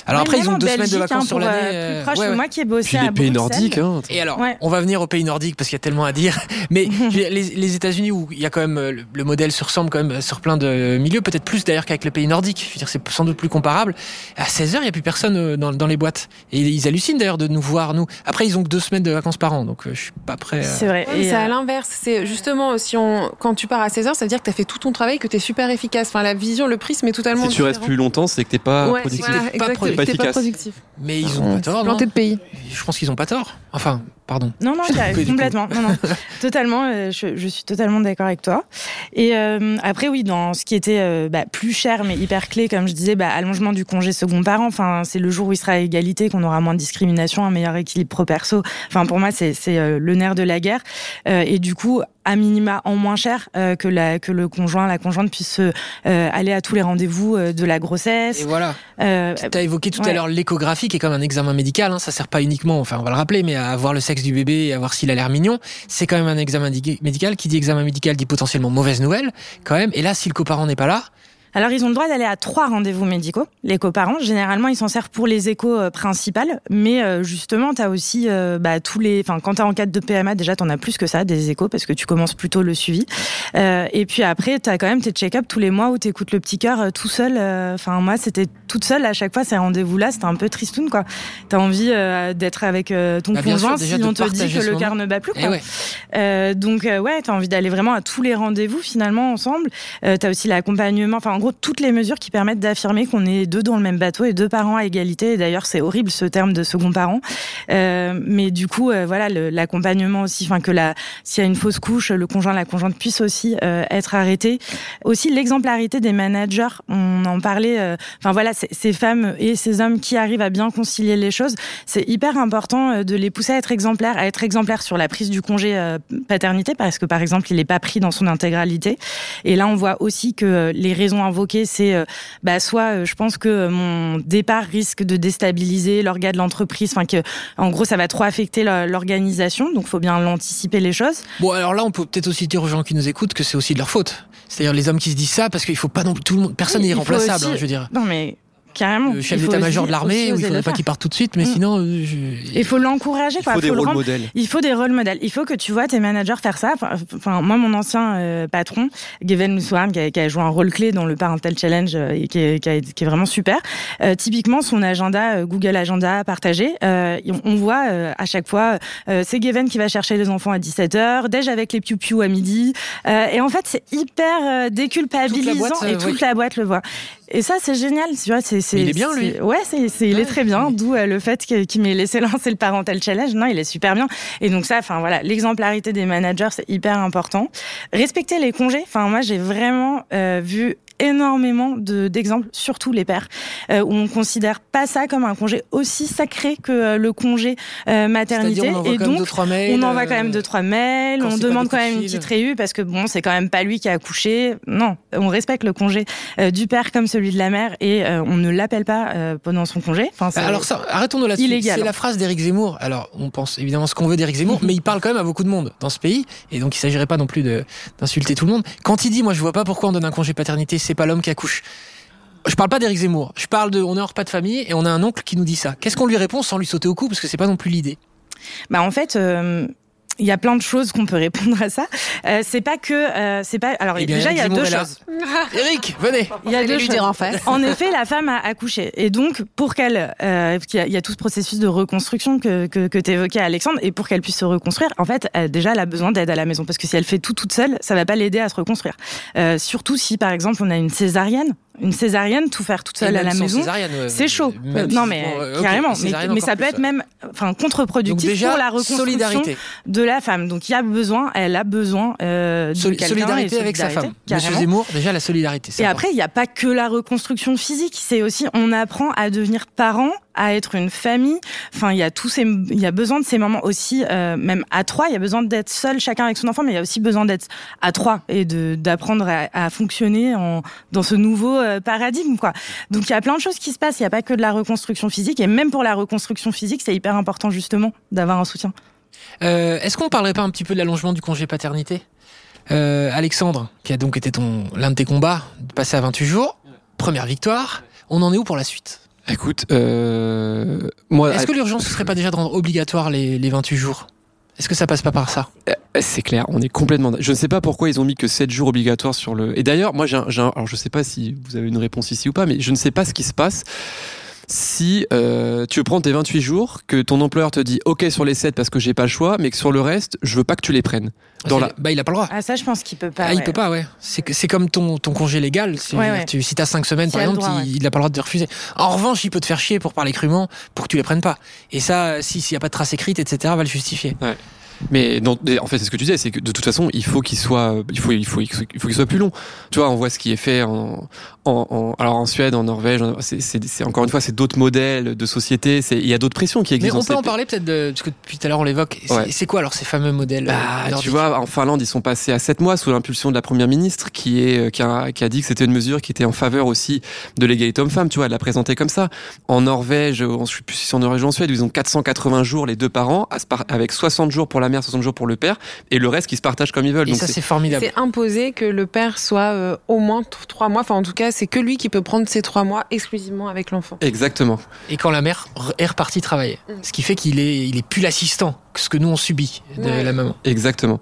Alors après, ils ont deux semaines de vacances hein, sur l'année. euh, euh, plus proche, ouais, ouais. moi qui ai bossé Puis à les pays nordiques, hein. Et alors, on va venir aux pays nordiques parce qu'il y a tellement à dire. Mais les, les États-Unis où il y a quand même euh, le, le modèle se ressemble quand même sur plein de milieux, peut-être plus d'ailleurs qu'avec les pays nordiques. Je veux dire, c'est sans doute plus comparable. À 16 h il y a plus personne euh, dans, dans les boîtes. Et ils hallucinent d'ailleurs de nous voir nous. Après, ils ont que deux semaines de vacances par an, donc euh, je suis pas prêt. à- C'est vrai. Et, c'est euh, à l'inverse. C'est justement, si on, quand tu pars à 16h, ça veut dire que tu as fait tout ton travail, que tu es super efficace. Enfin, la vision, le prisme est totalement Si tu restes plus longtemps, c'est que t'es pas productif. voilà, Pas productif. Pas. Mais ils ont pas tort, non Planté de pays. Je pense qu'ils ont pas tort. Enfin, pardon. Non, non, complètement. Non, non. totalement. euh, je, je suis totalement d'accord avec toi. Et euh, après, oui, dans ce qui était euh, bah, plus cher mais hyper clé, comme je disais, bah, allongement du congé second parent. Enfin, c'est le jour où il sera à égalité qu'on aura moins de discrimination, un meilleur équilibre pro perso. Enfin, pour moi, c'est le nerf de la guerre. Et du coup, à minima en moins cher euh, que la que le conjoint, la conjointe puisse euh, aller à tous les rendez-vous euh, de la grossesse. Et voilà. Tu as évoqué tout à l'heure l'échographie qui est comme un examen médical. Hein. Ça sert pas uniquement, enfin on va le rappeler, mais à voir le sexe du bébé et à voir s'il a l'air mignon. C'est quand même un examen di- médical. Qui dit examen médical dit potentiellement mauvaise nouvelle quand même. Et là, si le coparent n'est pas là, Alors, ils ont le droit d'aller à trois rendez-vous médicaux, les coparents. Généralement, ils s'en servent pour les échos euh, principales. Mais euh, justement, tu as aussi euh, bah, tous les. Enfin, quand tu en cadre de PMA, déjà, tu en as plus que ça, des échos, parce que tu commences plutôt le suivi. Euh, et puis après, tu as quand même tes check-up tous les mois où tu écoutes le petit cœur euh, tout seul. Enfin, moi, c'était toute seule à chaque fois, ces rendez-vous-là. C'était un peu tristoun, quoi. Tu as envie d'être avec ton Bah, conjoint sûr, si on te dit que le cœur ne bat plus, eh quoi. ouais. Euh, donc ouais, t'as envie d'aller vraiment à tous les rendez-vous finalement ensemble. Euh, t'as aussi l'accompagnement, enfin en gros toutes les mesures qui permettent d'affirmer qu'on est deux dans le même bateau et deux parents à égalité. Et d'ailleurs c'est horrible ce terme de second parent, Euh, mais du coup euh, voilà l'accompagnement aussi, enfin que la s'il y a une fausse couche, le conjoint la conjointe puisse aussi euh, être arrêté. Aussi l'exemplarité des managers, on en parlait. Enfin voilà ces- femmes et ces hommes qui arrivent à bien concilier les choses, c'est hyper important de les pousser à être exemplaires, à être exemplaires sur la prise du congé paternité, parce que par exemple, il n'est pas pris dans son intégralité. Et là, on voit aussi que les raisons c'est euh, bah, soit euh, je pense que mon départ risque de déstabiliser l'organe de l'entreprise, enfin que en gros, ça va trop affecter l'organisation, donc faut bien l'anticiper les choses. Bon, alors là, on peut peut-être aussi dire aux gens qui nous écoutent que c'est aussi de leur faute. C'est-à-dire les hommes qui se disent ça parce qu'il faut pas non plus tout le monde, personne Oui, n'est faut irremplaçable, aussi- hein, je veux dire. Non mais carrément. le chef d'état-major de l'armée, où il faudrait pas qu'il parte tout de suite, mais Mm. sinon. euh, je- Il faut l'encourager. Il quoi. faut des le rôles rendre- modèles. Il faut des rôles modèles. Il faut que tu vois tes managers faire ça. Enfin, Enfin, moi, mon ancien euh, patron, Gavin Muswaran, qui, a- qui a joué un rôle clé dans le Parental Challenge euh, et qui est, qui a- qui est vraiment super. euh, typiquement, son agenda, euh, Google Agenda partagé, euh, on- on voit euh, à chaque fois, euh, c'est Gavin qui va chercher les enfants à 17h, déj avec les piou-piou à midi. Euh, et en fait, c'est hyper euh, déculpabilisant Toute la boîte, et toute oui. la boîte le voit. Et ça, c'est génial. Tu vois, c'est, c'est, il est bien, lui. c'est- Ouais, c'est, c'est, il Ouais. est très bien. D'où euh, le fait que- qu'il m'ait laissé lancer le Parental Challenge. Non, il est super bien. Et donc ça, enfin voilà, l'exemplarité des managers, c'est hyper important. Respecter les congés. Enfin, moi, j'ai vraiment euh, vu énormément de, d'exemples, surtout les pères, euh, où on considère pas ça comme un congé aussi sacré que euh, le congé euh, maternité. On Et quand même donc, mails. on envoie quand même deux trois mails, on demande quand même une petite réu parce que bon, c'est quand même pas lui qui a accouché. Non, on respecte le congé du père comme celui de la mère et on ne l'appelle pas pendant son congé. Enfin, Alors ça, arrêtons-nous là-dessus. C'est la phrase d'Éric Zemmour. Alors, on pense évidemment ce qu'on veut d'Éric Zemmour, mais il parle quand même à beaucoup de monde dans ce pays, et donc il s'agirait pas non plus d'insulter tout le monde. Quand il dit, moi je vois pas pourquoi on donne un congé paternité, c'est pas l'homme qui accouche. Je parle pas d'Éric Zemmour. Je parle de, on est en repas de famille et on a un oncle qui nous dit ça. Qu'est-ce qu'on lui répond sans lui sauter au cou parce que c'est pas non plus l'idée? bah en fait. euh, il y a plein de choses qu'on peut répondre à ça. Euh, c'est pas que, euh, c'est pas. Alors Eh bien, déjà, il y a deux choses. Eric, venez. Il y a deux lui choses. dire en face. En effet, la femme a accouché. Et donc, pour qu'elle, euh, il y a tout ce processus de reconstruction que, que, que tu évoquais, Alexandre, et pour qu'elle puisse se reconstruire, en fait, elle, déjà, elle a besoin d'aide à la maison. Parce que si elle fait tout toute seule, ça va pas l'aider à se reconstruire. Euh, surtout si, par exemple, on a une césarienne. Une césarienne, tout faire toute seule à la maison. ouais, C'est chaud. même non, mais bon, carrément. Mais, ça peut plus, être ouais. même enfin, contre-productif pour la reconstruction solidarité. de la femme. Donc il y a besoin, elle a besoin euh, de solidarité et avec sa femme. Monsieur. Zemmour, déjà la solidarité. c'est Et important. après, il n'y a pas que la reconstruction physique, c'est aussi on apprend à devenir parent, à être une famille. Enfin, il y a tous ces, il y a besoin de ces moments aussi, euh, même à trois. Il y a besoin d'être seul chacun avec son enfant, mais il y a aussi besoin d'être à trois et de d'apprendre à, fonctionner en, dans ce nouveau euh, paradigme, quoi. Donc il y a plein de choses qui se passent. Il n'y a pas que de la reconstruction physique, et même pour la reconstruction physique, c'est hyper important justement d'avoir un soutien. Euh, Est-ce qu'on parlerait pas un petit peu de l'allongement du congé paternité? Alexandre, qui a donc été l'un de tes combats, de passer à 28 jours, première victoire. On en est où pour la suite? Écoute, euh, moi, Est-ce que l'urgence ce serait pas déjà de rendre obligatoire les, les 28 jours? Est-ce que ça passe pas par ça? Euh, C'est clair, on est complètement. Je ne sais pas pourquoi ils ont mis que 7 jours obligatoires sur le. Et d'ailleurs, moi, j'ai un, un- alors je sais pas si vous avez une réponse ici ou pas, mais je ne sais pas ce qui se passe si euh, tu prendre tes 28 jours, que ton employeur te dit OK sur les 7 parce que j'ai pas le choix, mais que sur le reste, je veux pas que tu les prennes. Dans C'est- la- Bah il a pas le droit. Ah ça, je pense qu'il peut pas. Ah, il peut pas, ouais. C'est que- c'est comme ton, ton congé légal. Si, Ouais, ouais. tu, si t'as 5 semaines, par exemple, droit, il, il a pas le droit de te refuser. En revanche, il peut te faire chier pour parler crûment, pour que tu les prennes pas. Et ça, si s'il y a pas de trace écrite, etc., va le justifier. Mais en fait, c'est ce que tu disais, c'est que de toute façon, il faut qu'il soit, il faut, il faut, il faut qu'il soit plus long. Tu vois, on voit ce qui est fait en, en, en- alors en Suède, en Norvège. C'est, encore une fois, c'est d'autres modèles de société. Il y a d'autres pressions qui Mais existent. on dans peut en parler peut-être de, parce que depuis tout à l'heure on l'évoque. C'est Ouais. quoi alors ces fameux modèles Bah, euh, tu nordiques? vois, en Finlande, ils sont passés à 7 mois sous l'impulsion de la première ministre qui, est, euh, qui, a, qui a dit que c'était une mesure qui était en faveur aussi de l'égalité homme-femme. Tu vois, elle l'a présenté comme ça. En Norvège, euh, je sais plus si en Norvège ou en Suède, ils ont 480 jours les deux parents, avec 60 jours pour la mère, 60 jours pour le père, et le reste qui se partagent comme ils veulent. Et Donc ça c'est- formidable. C'est imposé que le père soit euh, au moins trois mois. Enfin, en tout cas, c'est que lui qui peut prendre ces trois mois exclusivement avec l'enfant. Exactement. Et quand la mère re- est repartie travailler, Mm. ce qui fait qu'il est, il est plus l'assistant ce que nous on subit de Ouais. la maman. Exactement.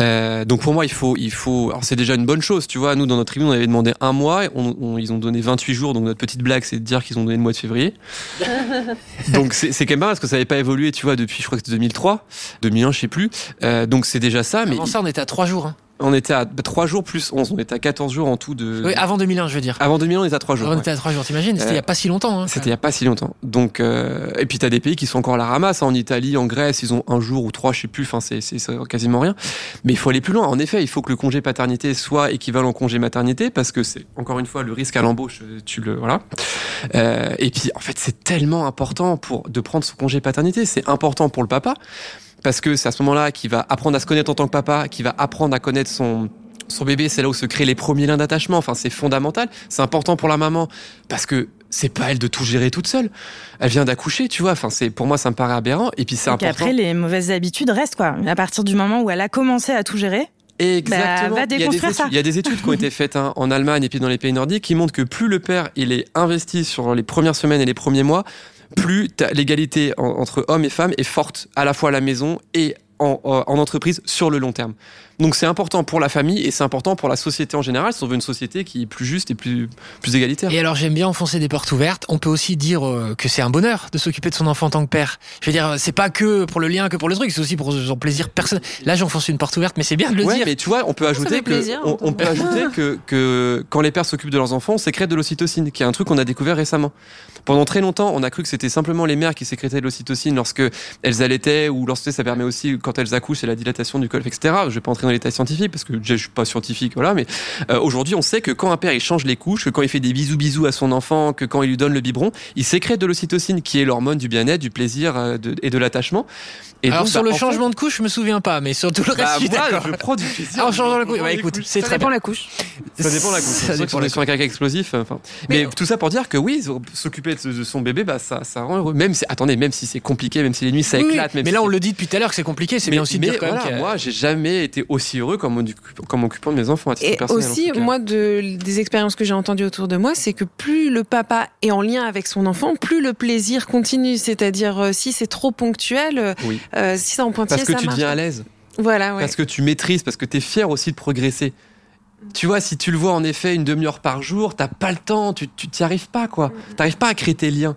Euh, donc pour moi, il faut, il faut. Alors c'est déjà une bonne chose, tu vois. Nous, dans notre tribune, on avait demandé un mois, et on- on- ils ont donné 28 jours. Donc notre petite blague, c'est de dire qu'ils ont donné le mois de février. donc c'est c'est quand même pas mal, parce que ça n'avait pas évolué, tu vois, depuis je crois que c'était 2003, 2001, je sais plus. Euh, donc c'est déjà ça, mais Avant ça on était à 3 jours. hein. On était à 3 jours plus 11, on était à 14 jours en tout de. Oui, avant 2001 je veux dire. Avant 2000, on était à 3 jours. Avant, on était à 3 jours, t'imagines? C'était il y a pas si longtemps. hein, C'était il y a pas si longtemps. Donc euh, et puis t'as des pays qui sont encore à la ramasse. hein. En Italie, en Grèce, ils ont un jour ou trois, je sais plus. Enfin, c'est c'est c'est quasiment rien. Mais il faut aller plus loin. En effet, il faut que le congé paternité soit équivalent au congé maternité parce que c'est encore une fois le risque à l'embauche. euh, Tu le voilà. Euh, et puis en fait, c'est tellement important pour de prendre son congé paternité. C'est important pour le papa parce que c'est à ce moment-là qu'il va apprendre à se connaître en tant que papa, qu'il va apprendre à connaître son son bébé, c'est là où se créent les premiers liens d'attachement. Enfin, c'est fondamental. C'est important pour la maman parce que c'est pas elle de tout gérer toute seule. Elle vient d'accoucher, tu vois. Enfin, c'est pour moi, ça me paraît aberrant. Et puis c'est important. après, les mauvaises habitudes restent, quoi. À partir du moment où elle a commencé à tout gérer, Exactement. Bah, va il, y a des ça. il y a des études qui ont été faites hein, en Allemagne et puis dans les pays nordiques qui montrent que plus le père il est investi sur les premières semaines et les premiers mois, plus l'égalité en- entre hommes et femmes est forte à la fois à la maison et en, en entreprise sur le long terme. Donc c'est important pour la famille et c'est important pour la société en général si on veut une société qui est plus juste et plus, plus égalitaire. Et alors j'aime bien enfoncer des portes ouvertes. On peut aussi dire euh, que c'est un bonheur de s'occuper de son enfant en tant que père. Je veux dire, c'est pas que pour le lien, que pour le truc, c'est aussi pour son plaisir personnel. Là j'enfonce une porte ouverte, mais c'est bien de le Ouais, dire. mais tu vois, on peut ajouter que plaisir, on, peut ajouter que, que quand les pères s'occupent de leurs enfants, on sécrète de l'ocytocine, qui est un truc qu'on a découvert récemment. Pendant très longtemps, on a cru que c'était simplement les mères qui sécrétaient de l'ocytocine lorsque elles allaitaient ou lorsque ça permet aussi quand elles accouchent, c'est la dilatation du col, etc. Je vais pas entrer dans les détails scientifiques parce que je suis pas scientifique, voilà. Mais euh, aujourd'hui, on sait que quand un père il change les couches, que quand il fait des bisous bisous à son enfant, que quand il lui donne le biberon, il sécrète de l'ocytocine, qui est l'hormone du bien-être, du plaisir euh, de- et de l'attachement. Et alors donc, sur bah, le fait, changement de couche, je me souviens pas, mais sur tout le reste, bah, je suis moi, d'accord. je prends du plaisir. En changeant la couche, écoute, couches. c'est Ça très dépend bien. la couche. Ça dépend la couche. Ça dépend la est sur un caca explosif. euh, Enfin, Mais- mais, tout ça pour dire que oui, s'occuper de, de son bébé, bah ça, ça rend heureux. Même si, attendez, même si c'est compliqué, même si les nuits ça éclate, même mais si là, on le dit depuis tout à l'heure que c'est compliqué. C'est mais, bien aussi de dire quand même moi, j'ai jamais été aussi heureux comme, comme occupant de mes enfants à titre Et personnel. aussi, moi, de, des expériences que j'ai entendues autour de moi, c'est que plus le papa est en lien avec son enfant, plus le plaisir continue. C'est-à-dire, euh, si c'est trop ponctuel, euh, Oui. euh, si ça en pointillé, parce que ça tu marche. deviens à l'aise, Voilà, ouais. parce que tu maîtrises, parce que tu es fier aussi de progresser. Tu vois, si tu le vois en effet une demi-heure par jour, t'as pas le temps, tu tu t'y arrives pas quoi. Mm. T'arrives pas à créer tes liens.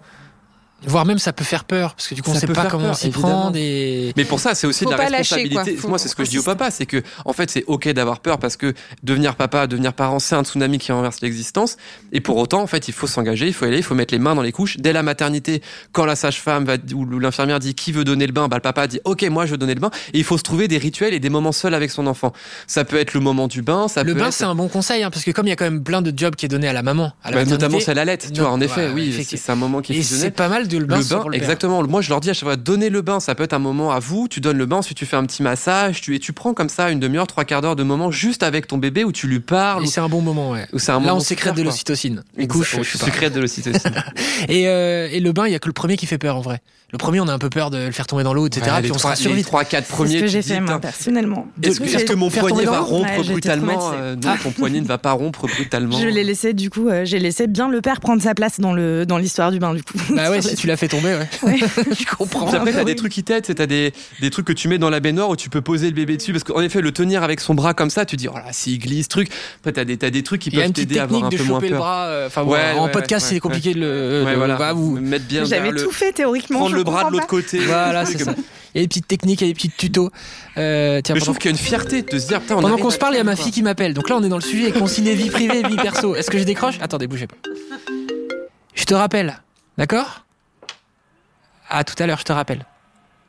Voire même ça peut faire peur, parce que du coup, on Ça sait peut pas comment s'y prendre. Et... Mais pour ça, c'est aussi Faut de la lâcher, responsabilité. Moi, c'est ce que je dis au papa, c'est que en fait, c'est ok d'avoir peur parce que devenir papa, devenir parent, c'est un tsunami qui renverse l'existence. Et pour autant, en fait, il faut s'engager, il faut y aller, il faut mettre les mains dans les couches dès la maternité. Quand la sage-femme va ou l'infirmière dit qui veut donner le bain, bah le papa dit ok, moi je veux donner le bain. Et il faut se trouver des rituels et des moments seuls avec son enfant. Ça peut être le moment du bain, ça Le peut bain, être c'est un bon conseil, hein, parce que comme il y a quand même plein de jobs qui est donné à la maman, à la bah, notamment celle à l'aide. Tu vois, en effet, oui, c'est un moment qui est c'est pas mal le bain, Le exactement. Moi, je leur dis à chaque fois, donnez le bain. Ça peut être un moment à vous. Tu donnes le bain, ensuite tu fais un petit massage, tu et tu prends comme ça une demi-heure, trois quarts d'heure de moment juste avec ton bébé où tu lui parles. Et c'est un bon moment, ouais. où c'est un Là, moment on sécrète super, de l'ocytocine. Je pas. Sécrète de l'ocytocine. Et, euh, et le bain, il y a que le premier qui fait peur en vrai. Le premier, on a un peu peur de le faire tomber dans l'eau, etc. Ouais, puis on sera survie. les trois, quatre C'est premiers. ce que j'ai fait moi personnellement. Est-ce que, mon poignet va rompre Ouais, brutalement euh, Non, ton poignet ne va pas rompre brutalement. Je l'ai laissé du coup, euh, j'ai laissé bien le père prendre sa place dans le dans l'histoire du bain du coup. Bah ouais, si tu l'as fait tomber, ouais. Ouais. je comprends. Après, t'as oui. des trucs qui t'aident, c'est t'as des, des trucs que tu mets dans la baignoire où tu peux poser le bébé dessus. Parce qu'en effet, le tenir avec son bras comme ça, tu dis, oh là, s'il glisse, truc. Après, t'as des, t'as des trucs qui Il y a peuvent une petite t'aider à avoir technique un de peu moins choper le peur. bras. euh, en podcast, c'est compliqué de le. Mettre bien J'avais tout fait théoriquement. Le bras de l'autre côté. Voilà, c'est ça. Il y a des petites techniques, il y a des petits tutos. Euh, tiens, Mais je trouve qu'il y a une fierté de se dire, putain, on pendant qu'on se parle, il y a ma fille qui m'appelle. Donc là, on est dans le sujet concilier vie privée et vie perso. Est-ce que je décroche? Attendez, bougez pas. Je te rappelle, d'accord? À tout à l'heure, je te rappelle.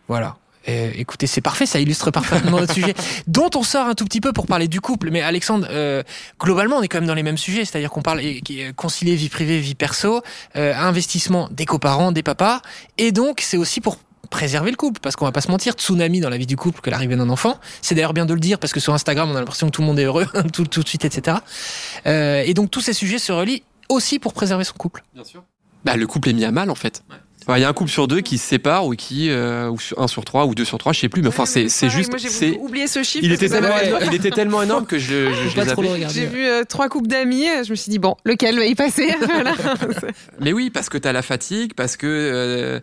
Voilà. Euh, écoutez, c'est parfait, ça illustre parfaitement notre sujet, dont on sort un tout petit peu pour parler du couple. Mais Alexandre, euh, globalement, on est quand même dans les mêmes sujets, c'est-à-dire qu'on parle euh, concilier vie privée, vie perso, euh, investissement des coparents, des papas, et donc c'est aussi pour préserver le couple, parce qu'on va pas se mentir, tsunami dans la vie du couple que l'arrivée d'un enfant. C'est d'ailleurs bien de le dire, parce que sur Instagram, on a l'impression que tout le monde est heureux, tout, tout de suite, etc. Euh, et donc tous ces sujets se relient aussi pour préserver son couple. Bien sûr. Bah, le couple est mis à mal en fait. Enfin, Il y a un couple sur deux qui se sépare ou qui, euh, ou un sur trois ou deux sur trois, je sais plus, mais enfin c'est c'est juste, Moi, j'ai c'est, oublié ce chiffre. il parce était tellement, il était tellement énorme que je, je. J'ai vu euh, trois couples d'amis, euh, je me suis dit, bon, lequel va y passer Voilà. Mais oui, parce que t'as la fatigue, parce que euh,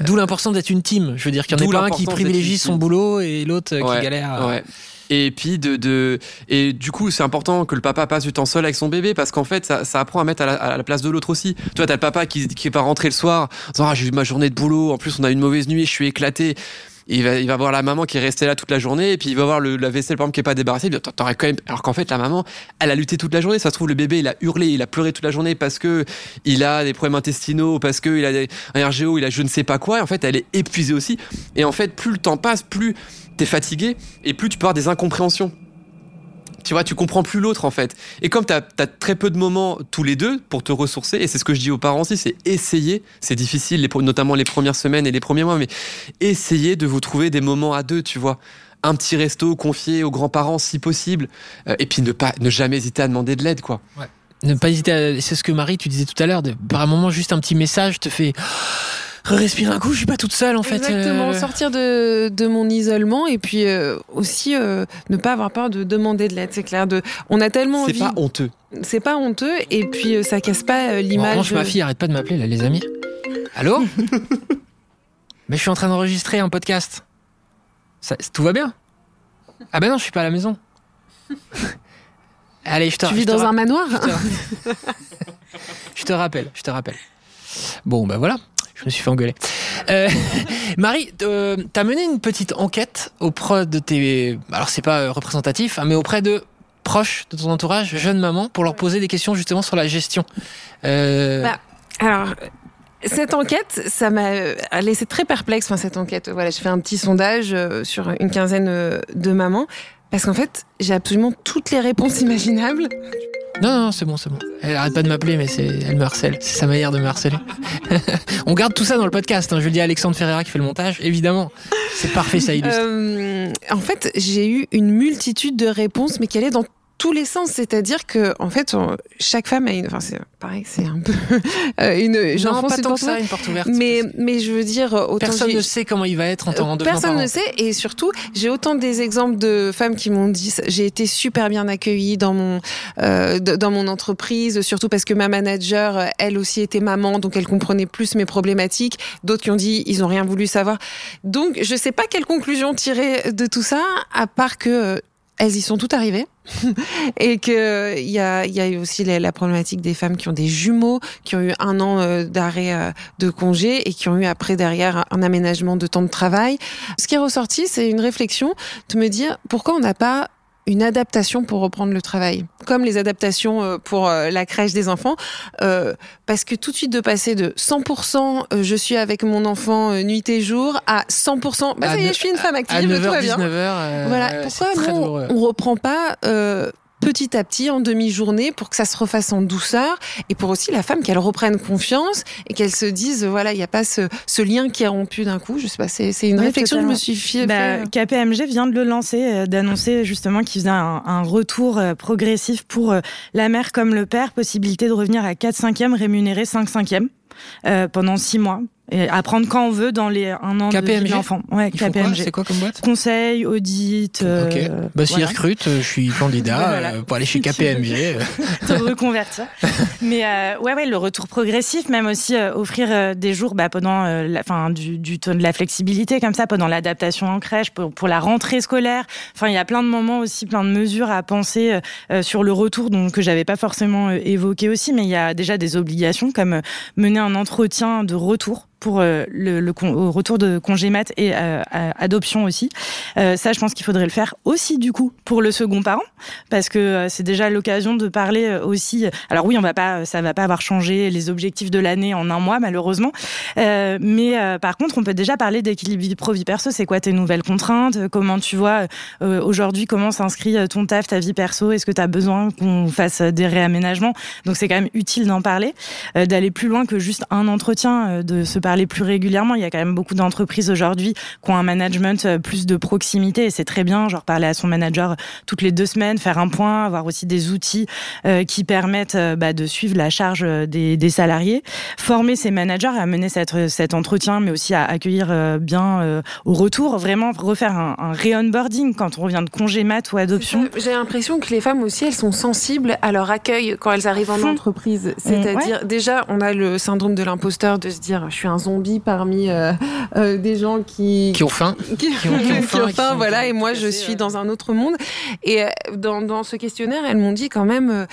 D'où l'importance d'être une team. Je veux dire qu'il y en a pas un qui privilégie son boulot et l'autre euh, Ouais, qui galère. à- Ouais. Et puis de, de et du coup c'est important que le papa passe du temps seul avec son bébé parce qu'en fait ça, ça apprend à mettre à la, place de l'autre aussi. Tu vois t'as le papa qui, qui va rentrer le soir en disant ah j'ai eu ma journée de boulot en plus on a eu une mauvaise nuit je suis éclaté. Il va il va voir la maman qui est restée là toute la journée et puis il va voir le, la vaisselle par exemple qui est pas débarrassée. Il T'aurais quand même alors qu'en fait la maman elle a lutté toute la journée. Ça se trouve le bébé il a hurlé il a pleuré toute la journée parce que il a des problèmes intestinaux parce que il a des, un RGO il a je ne sais pas quoi. Et en fait elle est épuisée aussi. Et en fait plus le temps passe plus t'es fatigué et plus tu peux avoir des incompréhensions. Tu vois, tu comprends plus l'autre en fait. Et comme tu as, très peu de moments tous les deux pour te ressourcer, et c'est ce que je dis aux parents aussi, c'est essayer, c'est difficile, notamment les premières semaines et les premiers mois, mais essayez de vous trouver des moments à deux, tu vois. Un petit resto confié aux grands-parents si possible, euh, et puis ne, pas, ne jamais hésiter à demander de l'aide, quoi. Ne pas hésiter à... C'est ce que Marie, tu disais tout à l'heure, par un moment, juste un petit message te fait. Respirer un coup, je suis pas toute seule en fait. Exactement, Euh, sortir de, de mon isolement et puis euh, aussi euh, ne pas avoir peur de demander de l'aide, c'est clair. De, on a tellement C'est envie, pas honteux. c'est pas honteux et puis euh, ça casse pas euh, En l'image. revanche, ma fille arrête pas de m'appeler là, les amis. Allô Mais je suis en train d'enregistrer un podcast. Ça- tout va bien? Ah ben non, je suis pas à la maison. Allez, je te Tu vis dans un manoir? Je te rappelle, je te rappelle. Bon, bah voilà, je me suis fait engueuler. Euh, Marie, euh, t'as mené une petite enquête auprès de tes. Alors, c'est pas euh, représentatif, hein, mais auprès de proches de ton entourage, jeunes mamans, pour leur poser des questions justement sur la gestion. Euh, Bah, Alors, cette enquête, ça m'a laissé très perplexe. Enfin, cette enquête, voilà, je fais un petit sondage euh, sur une quinzaine euh, de mamans. Parce qu'en fait, j'ai absolument toutes les réponses imaginables. Non, non, c'est bon, c'est bon. Elle arrête pas de m'appeler, mais c'est, elle me harcèle. C'est sa manière de me harceler. On garde tout ça dans le podcast. hein. Je le dis à Alexandre Ferreira qui fait le montage, évidemment. C'est parfait, ça illustre. Euh, en fait, j'ai eu une multitude de réponses, mais qui allaient dans tous les sens. C'est-à-dire que, en fait, on- chaque femme a une. Enfin, c'est pareil, c'est un peu euh, une. non, pas tant que ça, une porte ouverte. Mais, mais je veux dire, autant Personne ne sait comment il va être en, en devenant Personne ne sait et surtout j'ai autant des exemples de femmes qui m'ont dit j'ai été super bien accueillie dans mon euh, dans mon entreprise surtout parce que ma manager elle aussi était maman donc elle comprenait plus mes problématiques d'autres qui ont dit ils ont rien voulu savoir donc je sais pas quelle conclusion tirer de tout ça à part que euh, elles y sont toutes arrivées et que il y a y a eu aussi la, la problématique des femmes qui ont des jumeaux qui ont eu un an euh, d'arrêt euh, de congé et qui ont eu après derrière un aménagement de temps de travail. Ce qui est ressorti, c'est une réflexion de me dire pourquoi on n'a pas une adaptation pour reprendre le travail, comme les adaptations euh, pour euh, la crèche des enfants, euh, parce que tout de suite de passer de 100% euh, je suis avec mon enfant nuit et jour à 100% bah ça y est, je suis une femme À active, tout va 9h, bien. 19h. euh, Voilà, pourquoi douloureux. on reprend pas euh, petit à petit en demi-journée pour que ça se refasse en douceur et pour aussi la femme qu'elle reprenne confiance et qu'elle se dise voilà il n'y a pas ce, ce lien qui est rompu d'un coup. Je sais pas c'est c'est une réflexion que je me suis fait, Bah, fait. KPMG vient de le lancer, euh, d'annoncer justement qu'il faisait un, un retour euh, progressif pour euh, la mère comme le père, possibilité de revenir à 4 5e rémunéré 5 5e euh, pendant 6 mois et à prendre quand on veut dans les un an de KPMG? vie d'enfant. Ouais, KPMG. C'est quoi comme boîte Conseil, audit. euh, Ok. Bah, s'ils voilà. recrutent, euh, je suis candidat voilà. euh, pour aller chez KPMG. te reconvertir. Mais euh, ouais, ouais, le retour progressif, même aussi euh, offrir des jours bah, pendant la, fin, du, du de la flexibilité comme ça, pendant l'adaptation en crèche, pour, pour la rentrée scolaire. Enfin, il y a plein de moments aussi, plein de mesures à penser sur le retour, donc que j'avais pas forcément évoqué aussi, mais il y a déjà des obligations comme euh, mener un entretien de retour pour euh, le, retour de congé mat et euh, adoption aussi. Euh, ça, je pense qu'il faudrait le faire aussi du coup pour le second parent, parce que c'est déjà l'occasion de parler aussi. Alors oui, on va pas, ça va pas avoir changé les objectifs de l'année en un mois malheureusement, mais par contre, on peut déjà parler d'équilibre vie pro vie perso. C'est quoi tes nouvelles contraintes? Comment tu vois aujourd'hui comment s'inscrit ton taf, ta vie perso? Est-ce que tu as besoin qu'on fasse des réaménagements? Donc c'est quand même utile d'en parler, d'aller plus loin que juste un entretien, de se parler plus régulièrement. Il y a quand même beaucoup d'entreprises aujourd'hui qui ont un management euh, plus de proximité et c'est très bien, genre parler à son manager toutes les deux semaines, faire un point, avoir aussi des outils euh, qui permettent euh, bah, de suivre la charge euh, des, des salariés, former ses managers à mener cette, cet entretien, mais aussi à accueillir euh, bien euh, au retour, vraiment refaire un, un re-onboarding quand on revient de congé mat ou adoption. J'ai l'impression que les femmes aussi, elles sont sensibles à leur accueil quand elles arrivent en entreprise. C'est-à-dire, déjà, on a le syndrome de l'imposteur de se dire, je suis un zombie parmi euh, euh, des gens qui, Qui ont faim. qui, qui ont- qui ont faim, qui faim, sont voilà, et moi je suis dans un autre monde. Et euh, dans, dans ce questionnaire, elles m'ont dit quand même,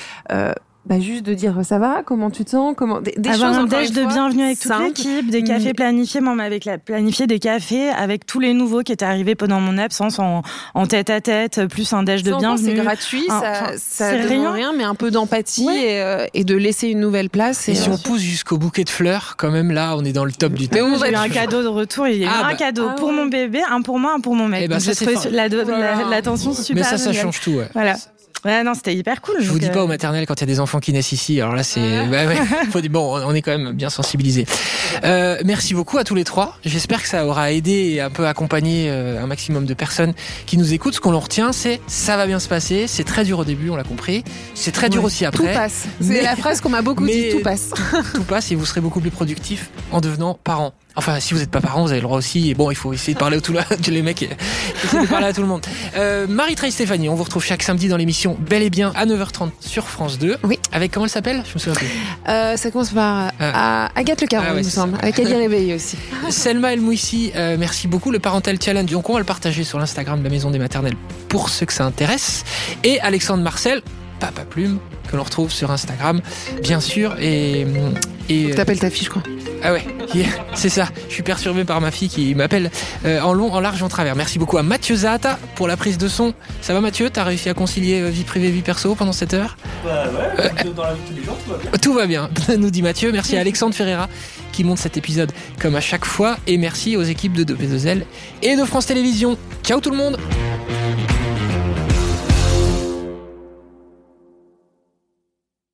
bah, juste de dire ça va, comment tu te sens, comment des, des Avoir choses un déj de fois, bienvenue avec toute l'équipe, des cafés Mais- planifiés, moi avec la, planifié des cafés avec tous les nouveaux qui étaient arrivés pendant mon absence en, en tête à tête, plus un déj de encore, C'est bienvenue. gratuit, Ah, ça, ça rien. rien. mais un peu d'empathie Ouais. et, euh, et de laisser une nouvelle place. Et si euh, on pousse jusqu'au bouquet de fleurs, quand même, là, on est dans le top du top. Mais J'ai eu un cadeau de retour, il y a eu Ah un bah. cadeau Ah pour ouais. mon bébé, un pour moi, un pour mon mec. Eh ben, Donc, ça, la, super. Mais ça, ça change tout, ouais. Voilà. Ouais, non, c'était hyper cool. Je vous dis pas euh, au maternel quand il y a des enfants qui naissent ici. Alors là, c'est bah ouais, bon, on est quand même bien sensibilisés. Euh, merci beaucoup à tous les trois. J'espère que ça aura aidé et un peu accompagné euh, un maximum de personnes qui nous écoutent. Ce qu'on en retient, c'est ça va bien se passer. C'est très dur au début, on l'a compris. C'est très dur Ouais. aussi tout après. passe. Mais- C'est la phrase qu'on m'a beaucoup mais- dit, tout passe. Tout passe et vous serez beaucoup plus productif en devenant parent. Enfin, si vous n'êtes pas parent, vous avez le droit aussi. Et bon, il faut essayer de parler à tout le monde. Les mecs, de parler à tout le monde. Euh, Marie-Trey Stéphanie, on vous retrouve chaque samedi dans l'émission Bel et Bien à 9h30 sur France 2. Oui. Avec comment elle s'appelle? Je me souviens plus. Euh, ça commence par Ah. Agathe Le Caron, Ah ouais, il me semble. Avec Ali Réveillé aussi. Selma El Mouissi, euh, merci beaucoup. Le Parental Challenge, donc on va le partager sur l'Instagram de la Maison des Maternelles pour ceux que ça intéresse. Et Alexandre Marcel, Papa Plume, que l'on retrouve sur Instagram, bien sûr. Et, et T'appelles ta fille, je crois. Ah ouais, yeah, c'est ça. Je suis perturbé par ma fille qui m'appelle euh, en long, en large, en travers. Merci beaucoup à Mathieu Zahata pour la prise de son. Ça va Mathieu? T'as réussi à concilier euh, vie privée, vie perso pendant cette heure? Bah ouais, dans la vie de tous les jours, tout va bien. Tout va bien, nous dit Mathieu. Merci à Alexandre Ferreira qui monte cet épisode comme à chaque fois. Et merci aux équipes de 2P2L et de France Télévisions. Ciao tout le monde